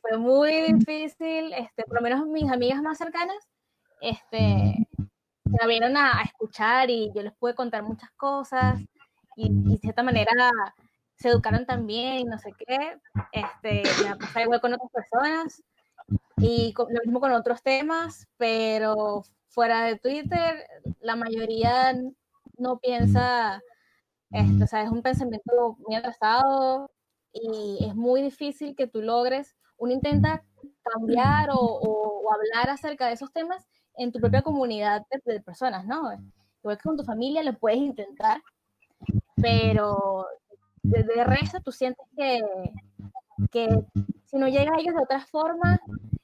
fue muy difícil, este, por lo menos mis amigas más cercanas, este, se abrieron a, a escuchar y yo les pude contar muchas cosas y, de cierta manera se educaron también y no sé qué. Este, me ha pasado igual con otras personas y lo mismo con otros temas, pero fuera de Twitter, la mayoría no piensa, esto, o sea, es un pensamiento muy atrasado y es muy difícil que tú logres, uno intenta cambiar o, o, hablar acerca de esos temas en tu propia comunidad de, de personas, ¿no? Igual que con tu familia lo puedes intentar, pero de, resto tú sientes que, que si no llegas a ellos de otra forma,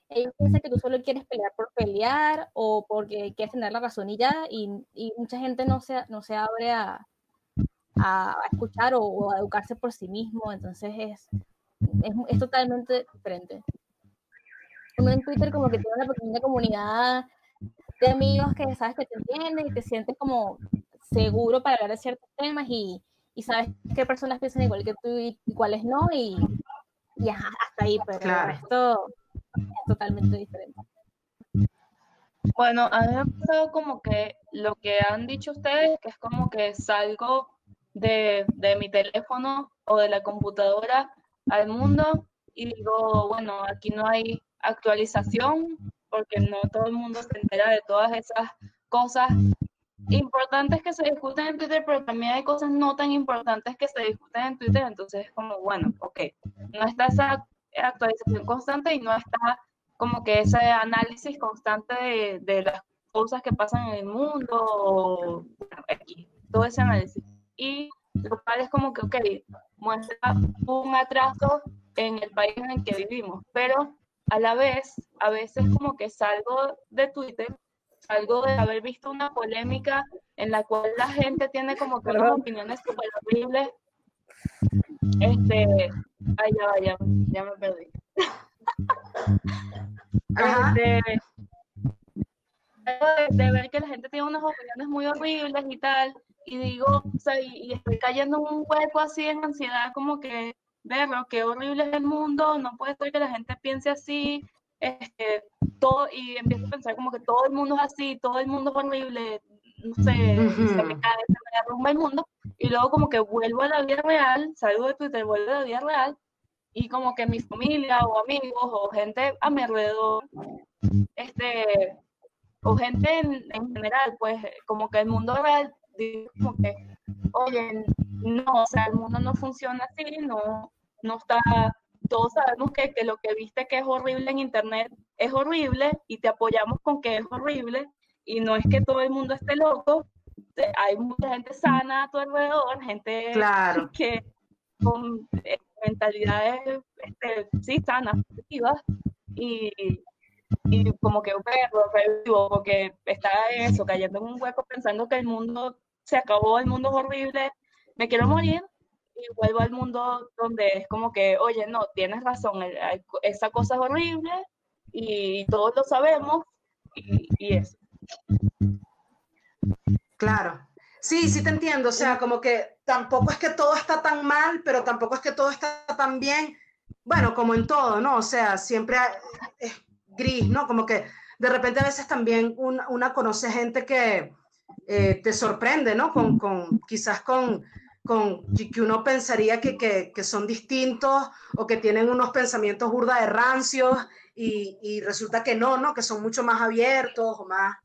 ellos piensan que tú solo quieres pelear por pelear o porque quieres tener la razón y ya, y, y mucha gente no se, no se abre a, a escuchar o, a educarse por sí mismo, entonces es, es, es, totalmente diferente. Uno en Twitter como que tiene una pequeña comunidad de amigos que sabes que te entienden y te sientes como seguro para hablar de ciertos temas y, y sabes qué personas piensan igual que tú y, cuáles no, y, y hasta ahí, pero claro. esto es totalmente diferente. Bueno, a mí me ha pasado como que lo que han dicho ustedes, que es como que salgo de, de mi teléfono o de la computadora al mundo y digo, bueno, aquí no hay actualización porque no todo el mundo se entera de todas esas cosas importantes que se discuten en Twitter, pero también hay cosas no tan importantes que se discuten en Twitter, entonces es como, bueno, ok, no está esa actualización constante y no está como que ese análisis constante de, de las cosas que pasan en el mundo, o, bueno, aquí, todo ese análisis. Y lo cual es como que, ok, muestra un atraso en el país en el que vivimos, pero a la vez, a veces como que salgo de Twitter algo de haber visto una polémica en la cual la gente tiene como que unas opiniones súper horribles. Este, ay, ya, ya, ya me perdí. <laughs> Este, de, ver que la gente tiene unas opiniones muy horribles y tal, y digo, o sea, y, estoy cayendo en un hueco así en ansiedad, como que, verlo, qué horrible es el mundo, no puede ser que la gente piense así, este, todo, y empiezo a pensar como que todo el mundo es así, todo el mundo es horrible, no sé, se me cae, se me derrumba el mundo, y luego como que vuelvo a la vida real, salgo de Twitter, vuelvo a la vida real, y como que mi familia o amigos o gente a mi alrededor, este, o gente en, en general, pues como que el mundo real, digo como que, oye, no, o sea, el mundo no funciona así, no, no está todos sabemos que, que, lo que viste que es horrible en internet es horrible y te apoyamos con que es horrible y no es que todo el mundo esté loco, hay mucha gente sana a tu alrededor, gente <laughs> que con eh, mentalidades este, sí sanas, positivas y, y como que un perro porque está eso, cayendo en un hueco pensando que el mundo se acabó, el mundo es horrible, me quiero morir y vuelvo al mundo donde es como que, oye, no, tienes razón, esa cosa es horrible y todos lo sabemos y, y eso. Claro. Sí, sí te entiendo. O sea, como que tampoco es que todo está tan mal, pero tampoco es que todo está tan bien. Bueno, como en todo, ¿no? O sea, siempre es gris, ¿no? Como que de repente a veces también una, conoce gente que eh, te sorprende, ¿no? Con, con, quizás con con que uno pensaría que, que, que, son distintos o que tienen unos pensamientos burda de rancios y, y, resulta que no, ¿no? Que son mucho más abiertos o más...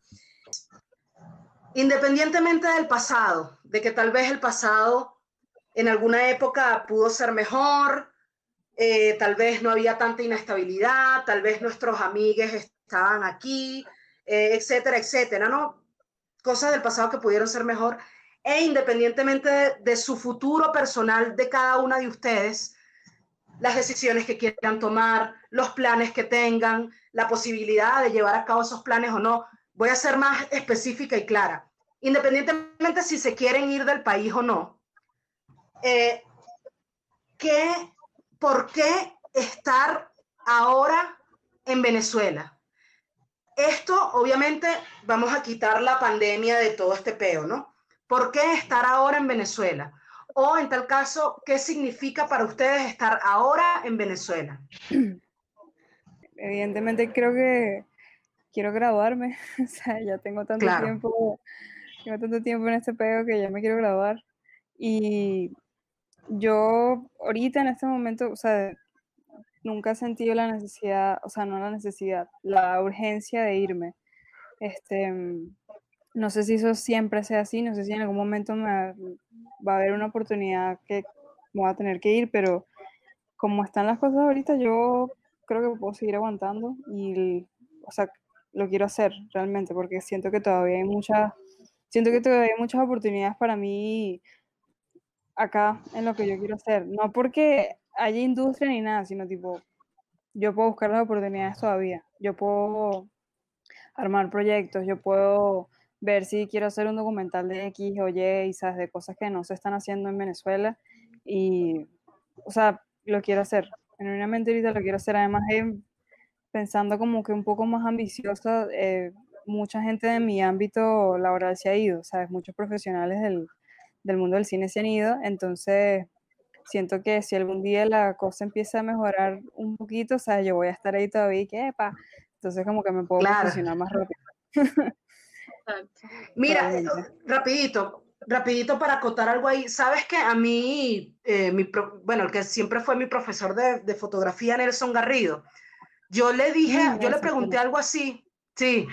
Independientemente del pasado, de que tal vez el pasado en alguna época pudo ser mejor, eh, tal vez no había tanta inestabilidad, tal vez nuestros amigos estaban aquí, eh, etcétera, etcétera, ¿no? Cosas del pasado que pudieron ser mejor e independientemente de, su futuro personal de cada una de ustedes, las decisiones que quieran tomar, los planes que tengan, la posibilidad de llevar a cabo esos planes o no. Voy a ser más específica y clara. Independientemente si se quieren ir del país o no, eh, qué, por qué estar ahora en Venezuela? Esto, obviamente, vamos a quitar la pandemia de todo este peo, ¿no? ¿Por qué estar ahora en Venezuela? O en tal caso, ¿qué significa para ustedes estar ahora en Venezuela? <clears throat> Evidentemente creo que quiero graduarme, <laughs> o sea, ya tengo tanto tiempo, tengo tanto tiempo en este pego que ya me quiero graduar. Y yo ahorita en este momento, o sea, nunca he sentido la necesidad, o sea, no la necesidad, la urgencia de irme. Este, no sé si eso siempre sea así, no sé si en algún momento me va a haber una oportunidad que voy a tener que ir, pero como están las cosas ahorita, yo creo que puedo seguir aguantando y, o sea, lo quiero hacer realmente porque siento que todavía hay muchas, siento que todavía hay muchas oportunidades para mí acá en lo que yo quiero hacer. No porque haya industria ni nada, sino tipo, yo puedo buscar las oportunidades todavía. Yo puedo armar proyectos, yo puedo ver si quiero hacer un documental de X o Y, sabes, de cosas que no se están haciendo en Venezuela. Y, o sea, lo quiero hacer. Genuinamente ahorita lo quiero hacer. Además, eh, pensando como que un poco más ambiciosa, eh, mucha gente de mi ámbito laboral se ha ido, ¿sabes? Muchos profesionales del, del mundo del cine se han ido, entonces siento que si algún día la cosa empieza a mejorar un poquito, o sea, yo voy a estar ahí todavía y que, epa, entonces como que me puedo posicionar más rápido. Mira, rapidito, rapidito para acotar algo ahí. Sabes que a mí, eh, mi bueno, el que siempre fue mi profesor de, de, fotografía, Nelson Garrido, yo le dije, mm, yo le pregunté algo así, sí,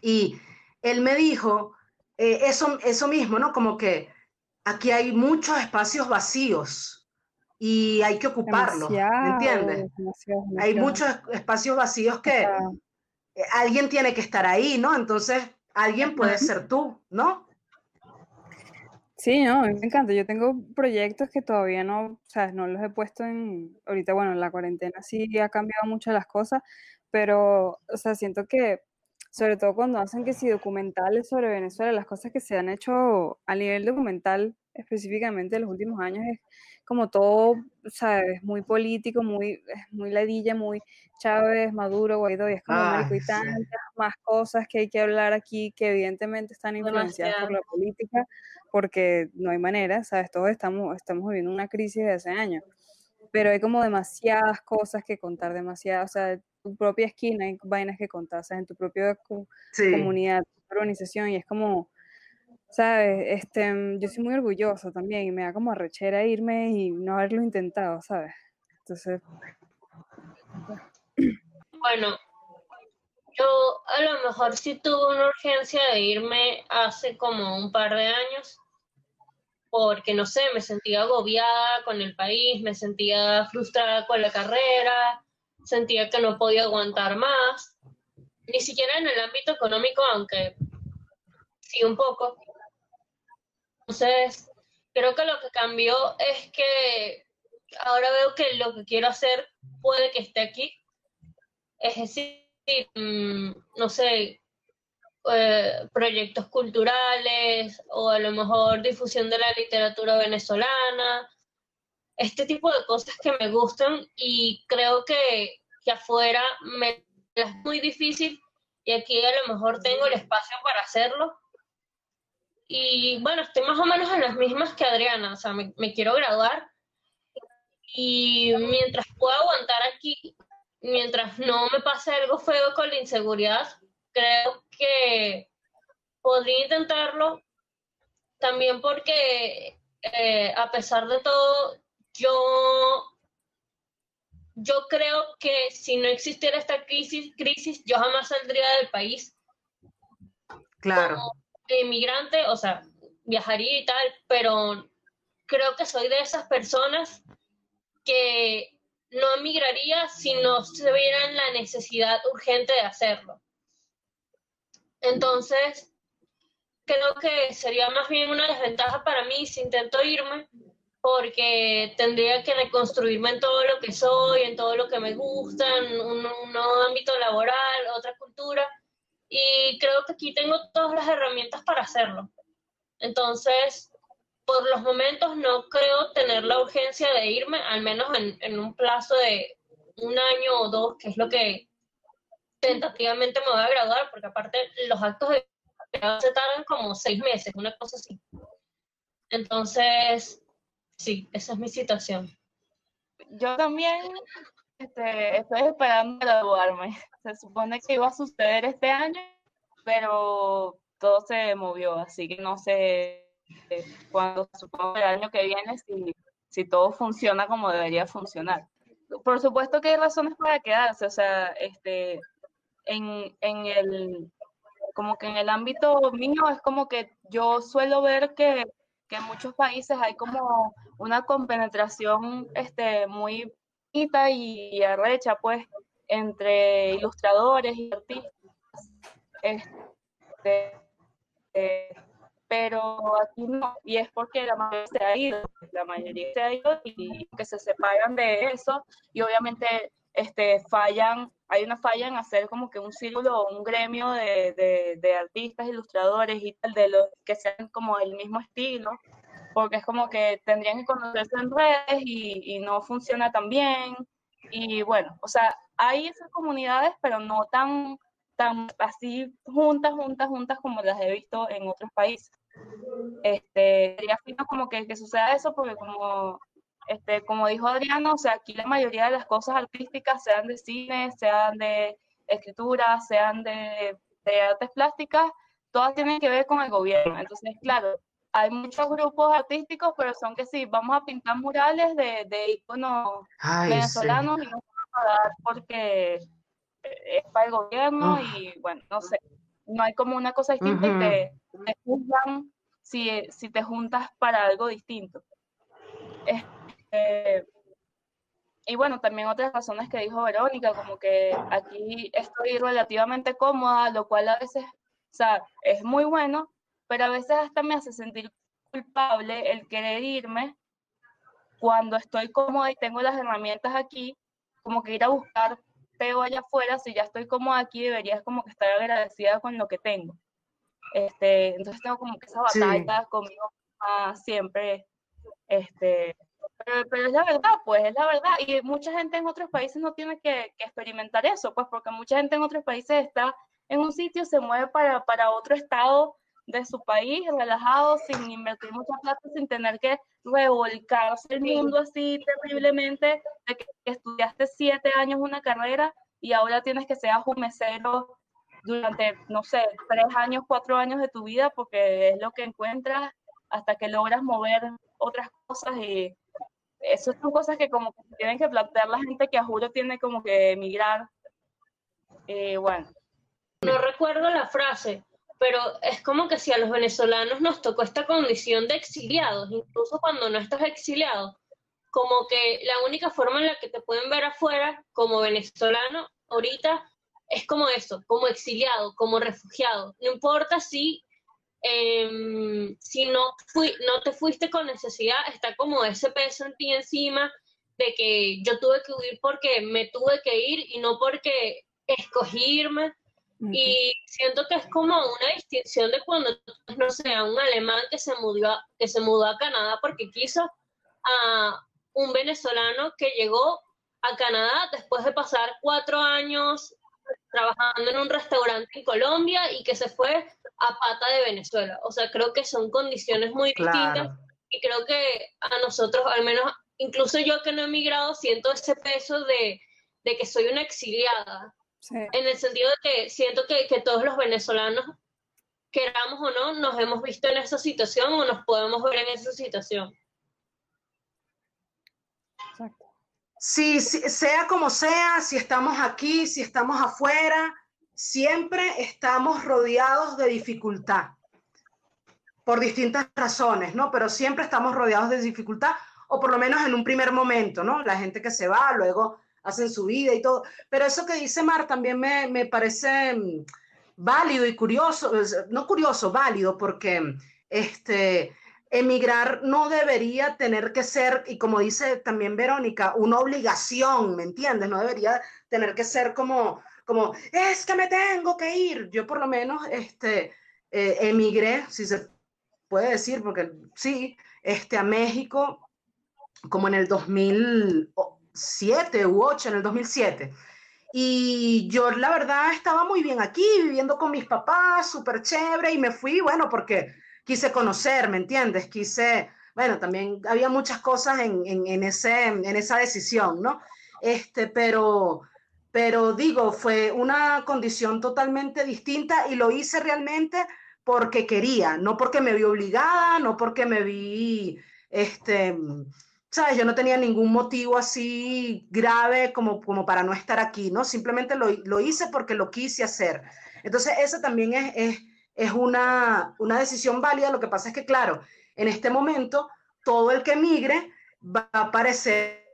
y él me dijo eh, eso, eso mismo, ¿no? Como que aquí hay muchos espacios vacíos y hay que ocuparlos, ¿me entiendes? Hay muchos espacios vacíos que eh, alguien tiene que estar ahí, ¿no? Entonces, alguien puede ser tú, ¿no? Sí, no, me encanta. Yo tengo proyectos que todavía no, o sea, no los he puesto en, ahorita, bueno, en la cuarentena sí ha cambiado mucho las cosas, pero, o sea, siento que sobre todo cuando hacen que si documentales sobre Venezuela, las cosas que se han hecho a nivel documental específicamente en los últimos años es como todo, ¿sabes? Muy político, muy, muy ladilla, muy Chávez, Maduro, Guaidó, y es como ah, y tantas más cosas que hay que hablar aquí que evidentemente están influenciadas por la política, porque no hay manera, ¿sabes? Todos estamos, estamos viviendo una crisis de hace años, pero hay como demasiadas cosas que contar, demasiadas, o sea, tu propia esquina hay vainas que contar, en tu propia comunidad, tu organización, y es como, ¿sabes? Este, yo soy muy orgullosa también y me da como arrechera irme y no haberlo intentado, ¿sabes? Entonces... Bueno, yo a lo mejor sí tuve una urgencia de irme hace como un par de años, porque no sé, me sentía agobiada con el país, me sentía frustrada con la carrera, sentía que no podía aguantar más, ni siquiera en el ámbito económico, aunque sí un poco. Entonces, creo que lo que cambió es que ahora veo que lo que quiero hacer puede que esté aquí. Es decir, mm, no sé, eh, proyectos culturales o a lo mejor difusión de la literatura venezolana este tipo de cosas que me gustan y creo que, que afuera me es muy difícil y aquí a lo mejor tengo el espacio para hacerlo. Y bueno, estoy más o menos en las mismas que Adriana, o sea, me, me quiero graduar y mientras pueda aguantar aquí, mientras no me pase algo feo con la inseguridad, creo que podría intentarlo también porque eh, a pesar de todo, yo, yo creo que si no existiera esta crisis, crisis, yo jamás saldría del país. Claro. Como inmigrante, o sea, viajaría y tal, pero creo que soy de esas personas que no emigraría si no se viera la necesidad urgente de hacerlo. Entonces, creo que sería más bien una desventaja para mí si intento irme, porque tendría que reconstruirme en todo lo que soy, en todo lo que me gusta, en un, nuevo ámbito laboral, otra cultura, y creo que aquí tengo todas las herramientas para hacerlo. Entonces, por los momentos no creo tener la urgencia de irme, al menos en, en un plazo de un año o dos, que es lo que tentativamente me voy a graduar, porque aparte los actos de grado se tardan como seis meses, una cosa así. Entonces, sí, esa es mi situación. Yo también este, estoy esperando graduarme. Se supone que iba a suceder este año, pero todo se movió, así que no sé cuándo, supongo el año que viene, si, si todo funciona como debería funcionar. Por supuesto que hay razones para quedarse, o sea, este, en, en el, como que en el ámbito mío es como que yo suelo ver que, que en muchos países hay como una compenetración este, muy bonita y arrecha, pues, entre ilustradores y artistas. Este, eh, pero aquí no, y es porque la mayoría se ha ido, la mayoría se ha ido y que se separan de eso, y obviamente este, fallan, hay una falla en hacer como que un círculo o un gremio de, de, de, artistas, ilustradores y tal, de los que sean como el mismo estilo, porque es como que tendrían que conocerse en redes y, y no funciona tan bien. Y bueno, o sea, hay esas comunidades, pero no tan, tan así juntas, juntas, juntas como las he visto en otros países. Este, sería fino como que, que suceda eso, porque como este, como dijo Adriano, o sea, aquí la mayoría de las cosas artísticas, sean de cine, sean de escritura, sean de, de artes plásticas, todas tienen que ver con el gobierno. Entonces, claro, hay muchos grupos artísticos, pero son que sí, vamos a pintar murales de, de iconos venezolanos y no vamos a pagar porque es para el gobierno y bueno, no sé, no hay como una cosa distinta y te, te juzgan si, si te juntas para algo distinto. Eh, y bueno, también otras razones que dijo Verónica, como que aquí estoy relativamente cómoda, lo cual a veces, o sea, es muy bueno, pero a veces hasta me hace sentir culpable el querer irme cuando estoy cómoda y tengo las herramientas aquí, como que ir a buscar peo allá afuera, si ya estoy cómoda aquí, deberías como que estar agradecida con lo que tengo. Este, entonces tengo como que esa batalla conmigo siempre, este, pero, es la verdad, pues es la verdad. Y mucha gente en otros países no tiene que, que, experimentar eso, pues porque mucha gente en otros países está en un sitio, se mueve para, para otro estado de su país, relajado, sin invertir mucha plata, sin tener que revolcarse el mundo así terriblemente, de que, estudiaste siete años una carrera y ahora tienes que ser ajumecero durante, no sé, tres años, cuatro años de tu vida, porque es lo que encuentras hasta que logras mover otras cosas y eso son cosas que como que tienen que plantear la gente que a juro tiene como que emigrar. Eh, bueno. No recuerdo la frase, pero es como que si a los venezolanos nos tocó esta condición de exiliados, incluso cuando no estás exiliado, como que la única forma en la que te pueden ver afuera como venezolano ahorita es como eso, como exiliado, como refugiado. No importa si eh, si no, fui, no te fuiste con necesidad, está como ese peso en ti encima de que yo tuve que huir porque me tuve que ir y no porque escogí irme. Y siento que es como una distinción de cuando, no sé, un alemán que se mudó, que se mudó a Canadá porque quiso, a un venezolano que llegó a Canadá después de pasar cuatro años trabajando en un restaurante en Colombia y que se fue a pata de Venezuela. O sea, creo que son condiciones muy distintas y creo que a nosotros, al menos, incluso yo que no he emigrado, siento ese peso de, de que soy una exiliada. En el sentido de que siento que, que todos los venezolanos, queramos o no, nos hemos visto en esa situación o nos podemos ver en esa situación. Exacto. Sí, sea como sea, si estamos aquí, si estamos afuera, siempre estamos rodeados de dificultad, por distintas razones, ¿no? Pero siempre estamos rodeados de dificultad, o por lo menos en un primer momento, ¿no? La gente que se va, luego hacen su vida y todo. Pero eso que dice Mar también me, me parece mm, válido y curioso, no curioso, válido, porque este, emigrar no debería tener que ser, y como dice también Verónica, una obligación, ¿me entiendes? No debería tener que ser como, como es que me tengo que ir. Yo por lo menos este, eh, emigré, si se puede decir, porque sí, este, a México como en el 2007 u 8, en el 2007. Y yo la verdad estaba muy bien aquí, viviendo con mis papás, súper chévere, y me fui, bueno, porque quise conocer, ¿me entiendes? Quise, bueno, también había muchas cosas en, en, ese, en esa decisión, ¿no? Este, pero, pero digo, fue una condición totalmente distinta y lo hice realmente porque quería, no porque me vi obligada, no porque me vi, este, sabes, yo no tenía ningún motivo así grave como, como para no estar aquí, ¿no? Simplemente lo, lo hice porque lo quise hacer. Entonces, esa también es, es, es una, una decisión válida. Lo que pasa es que, claro, en este momento, todo el que migre va a aparecer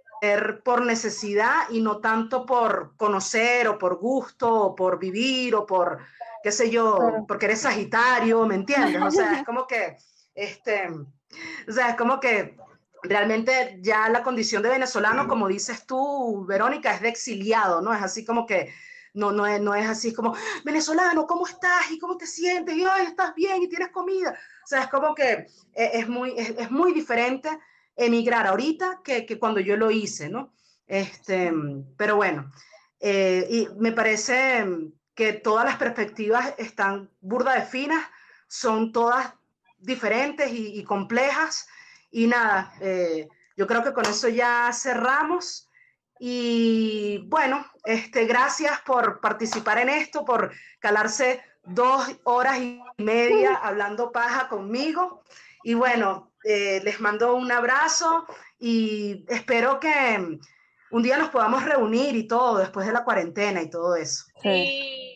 por necesidad y no tanto por conocer o por gusto o por vivir o por qué sé yo, porque eres Sagitario, ¿me entiendes? O sea, es como que, este, o sea, es como que realmente ya la condición de venezolano, como dices tú, Verónica, es de exiliado, ¿no? Es así como que, no, no, es, no es así como, venezolano, ¿cómo estás? ¿Y cómo te sientes? Y, ay, estás bien y tienes comida. O sea, es como que e, es muy, es, muy diferente emigrar ahorita que, que, cuando yo lo hice, ¿no? Este, pero bueno, eh, y me parece que todas las perspectivas están burda de finas, son todas diferentes y, complejas. Y nada, eh, yo creo que con eso ya cerramos. Y bueno, este, gracias por participar en esto, por calarse dos horas y media hablando paja conmigo. Y bueno, eh, les mando un abrazo y espero que un día nos podamos reunir y todo después de la cuarentena y todo eso. Sí.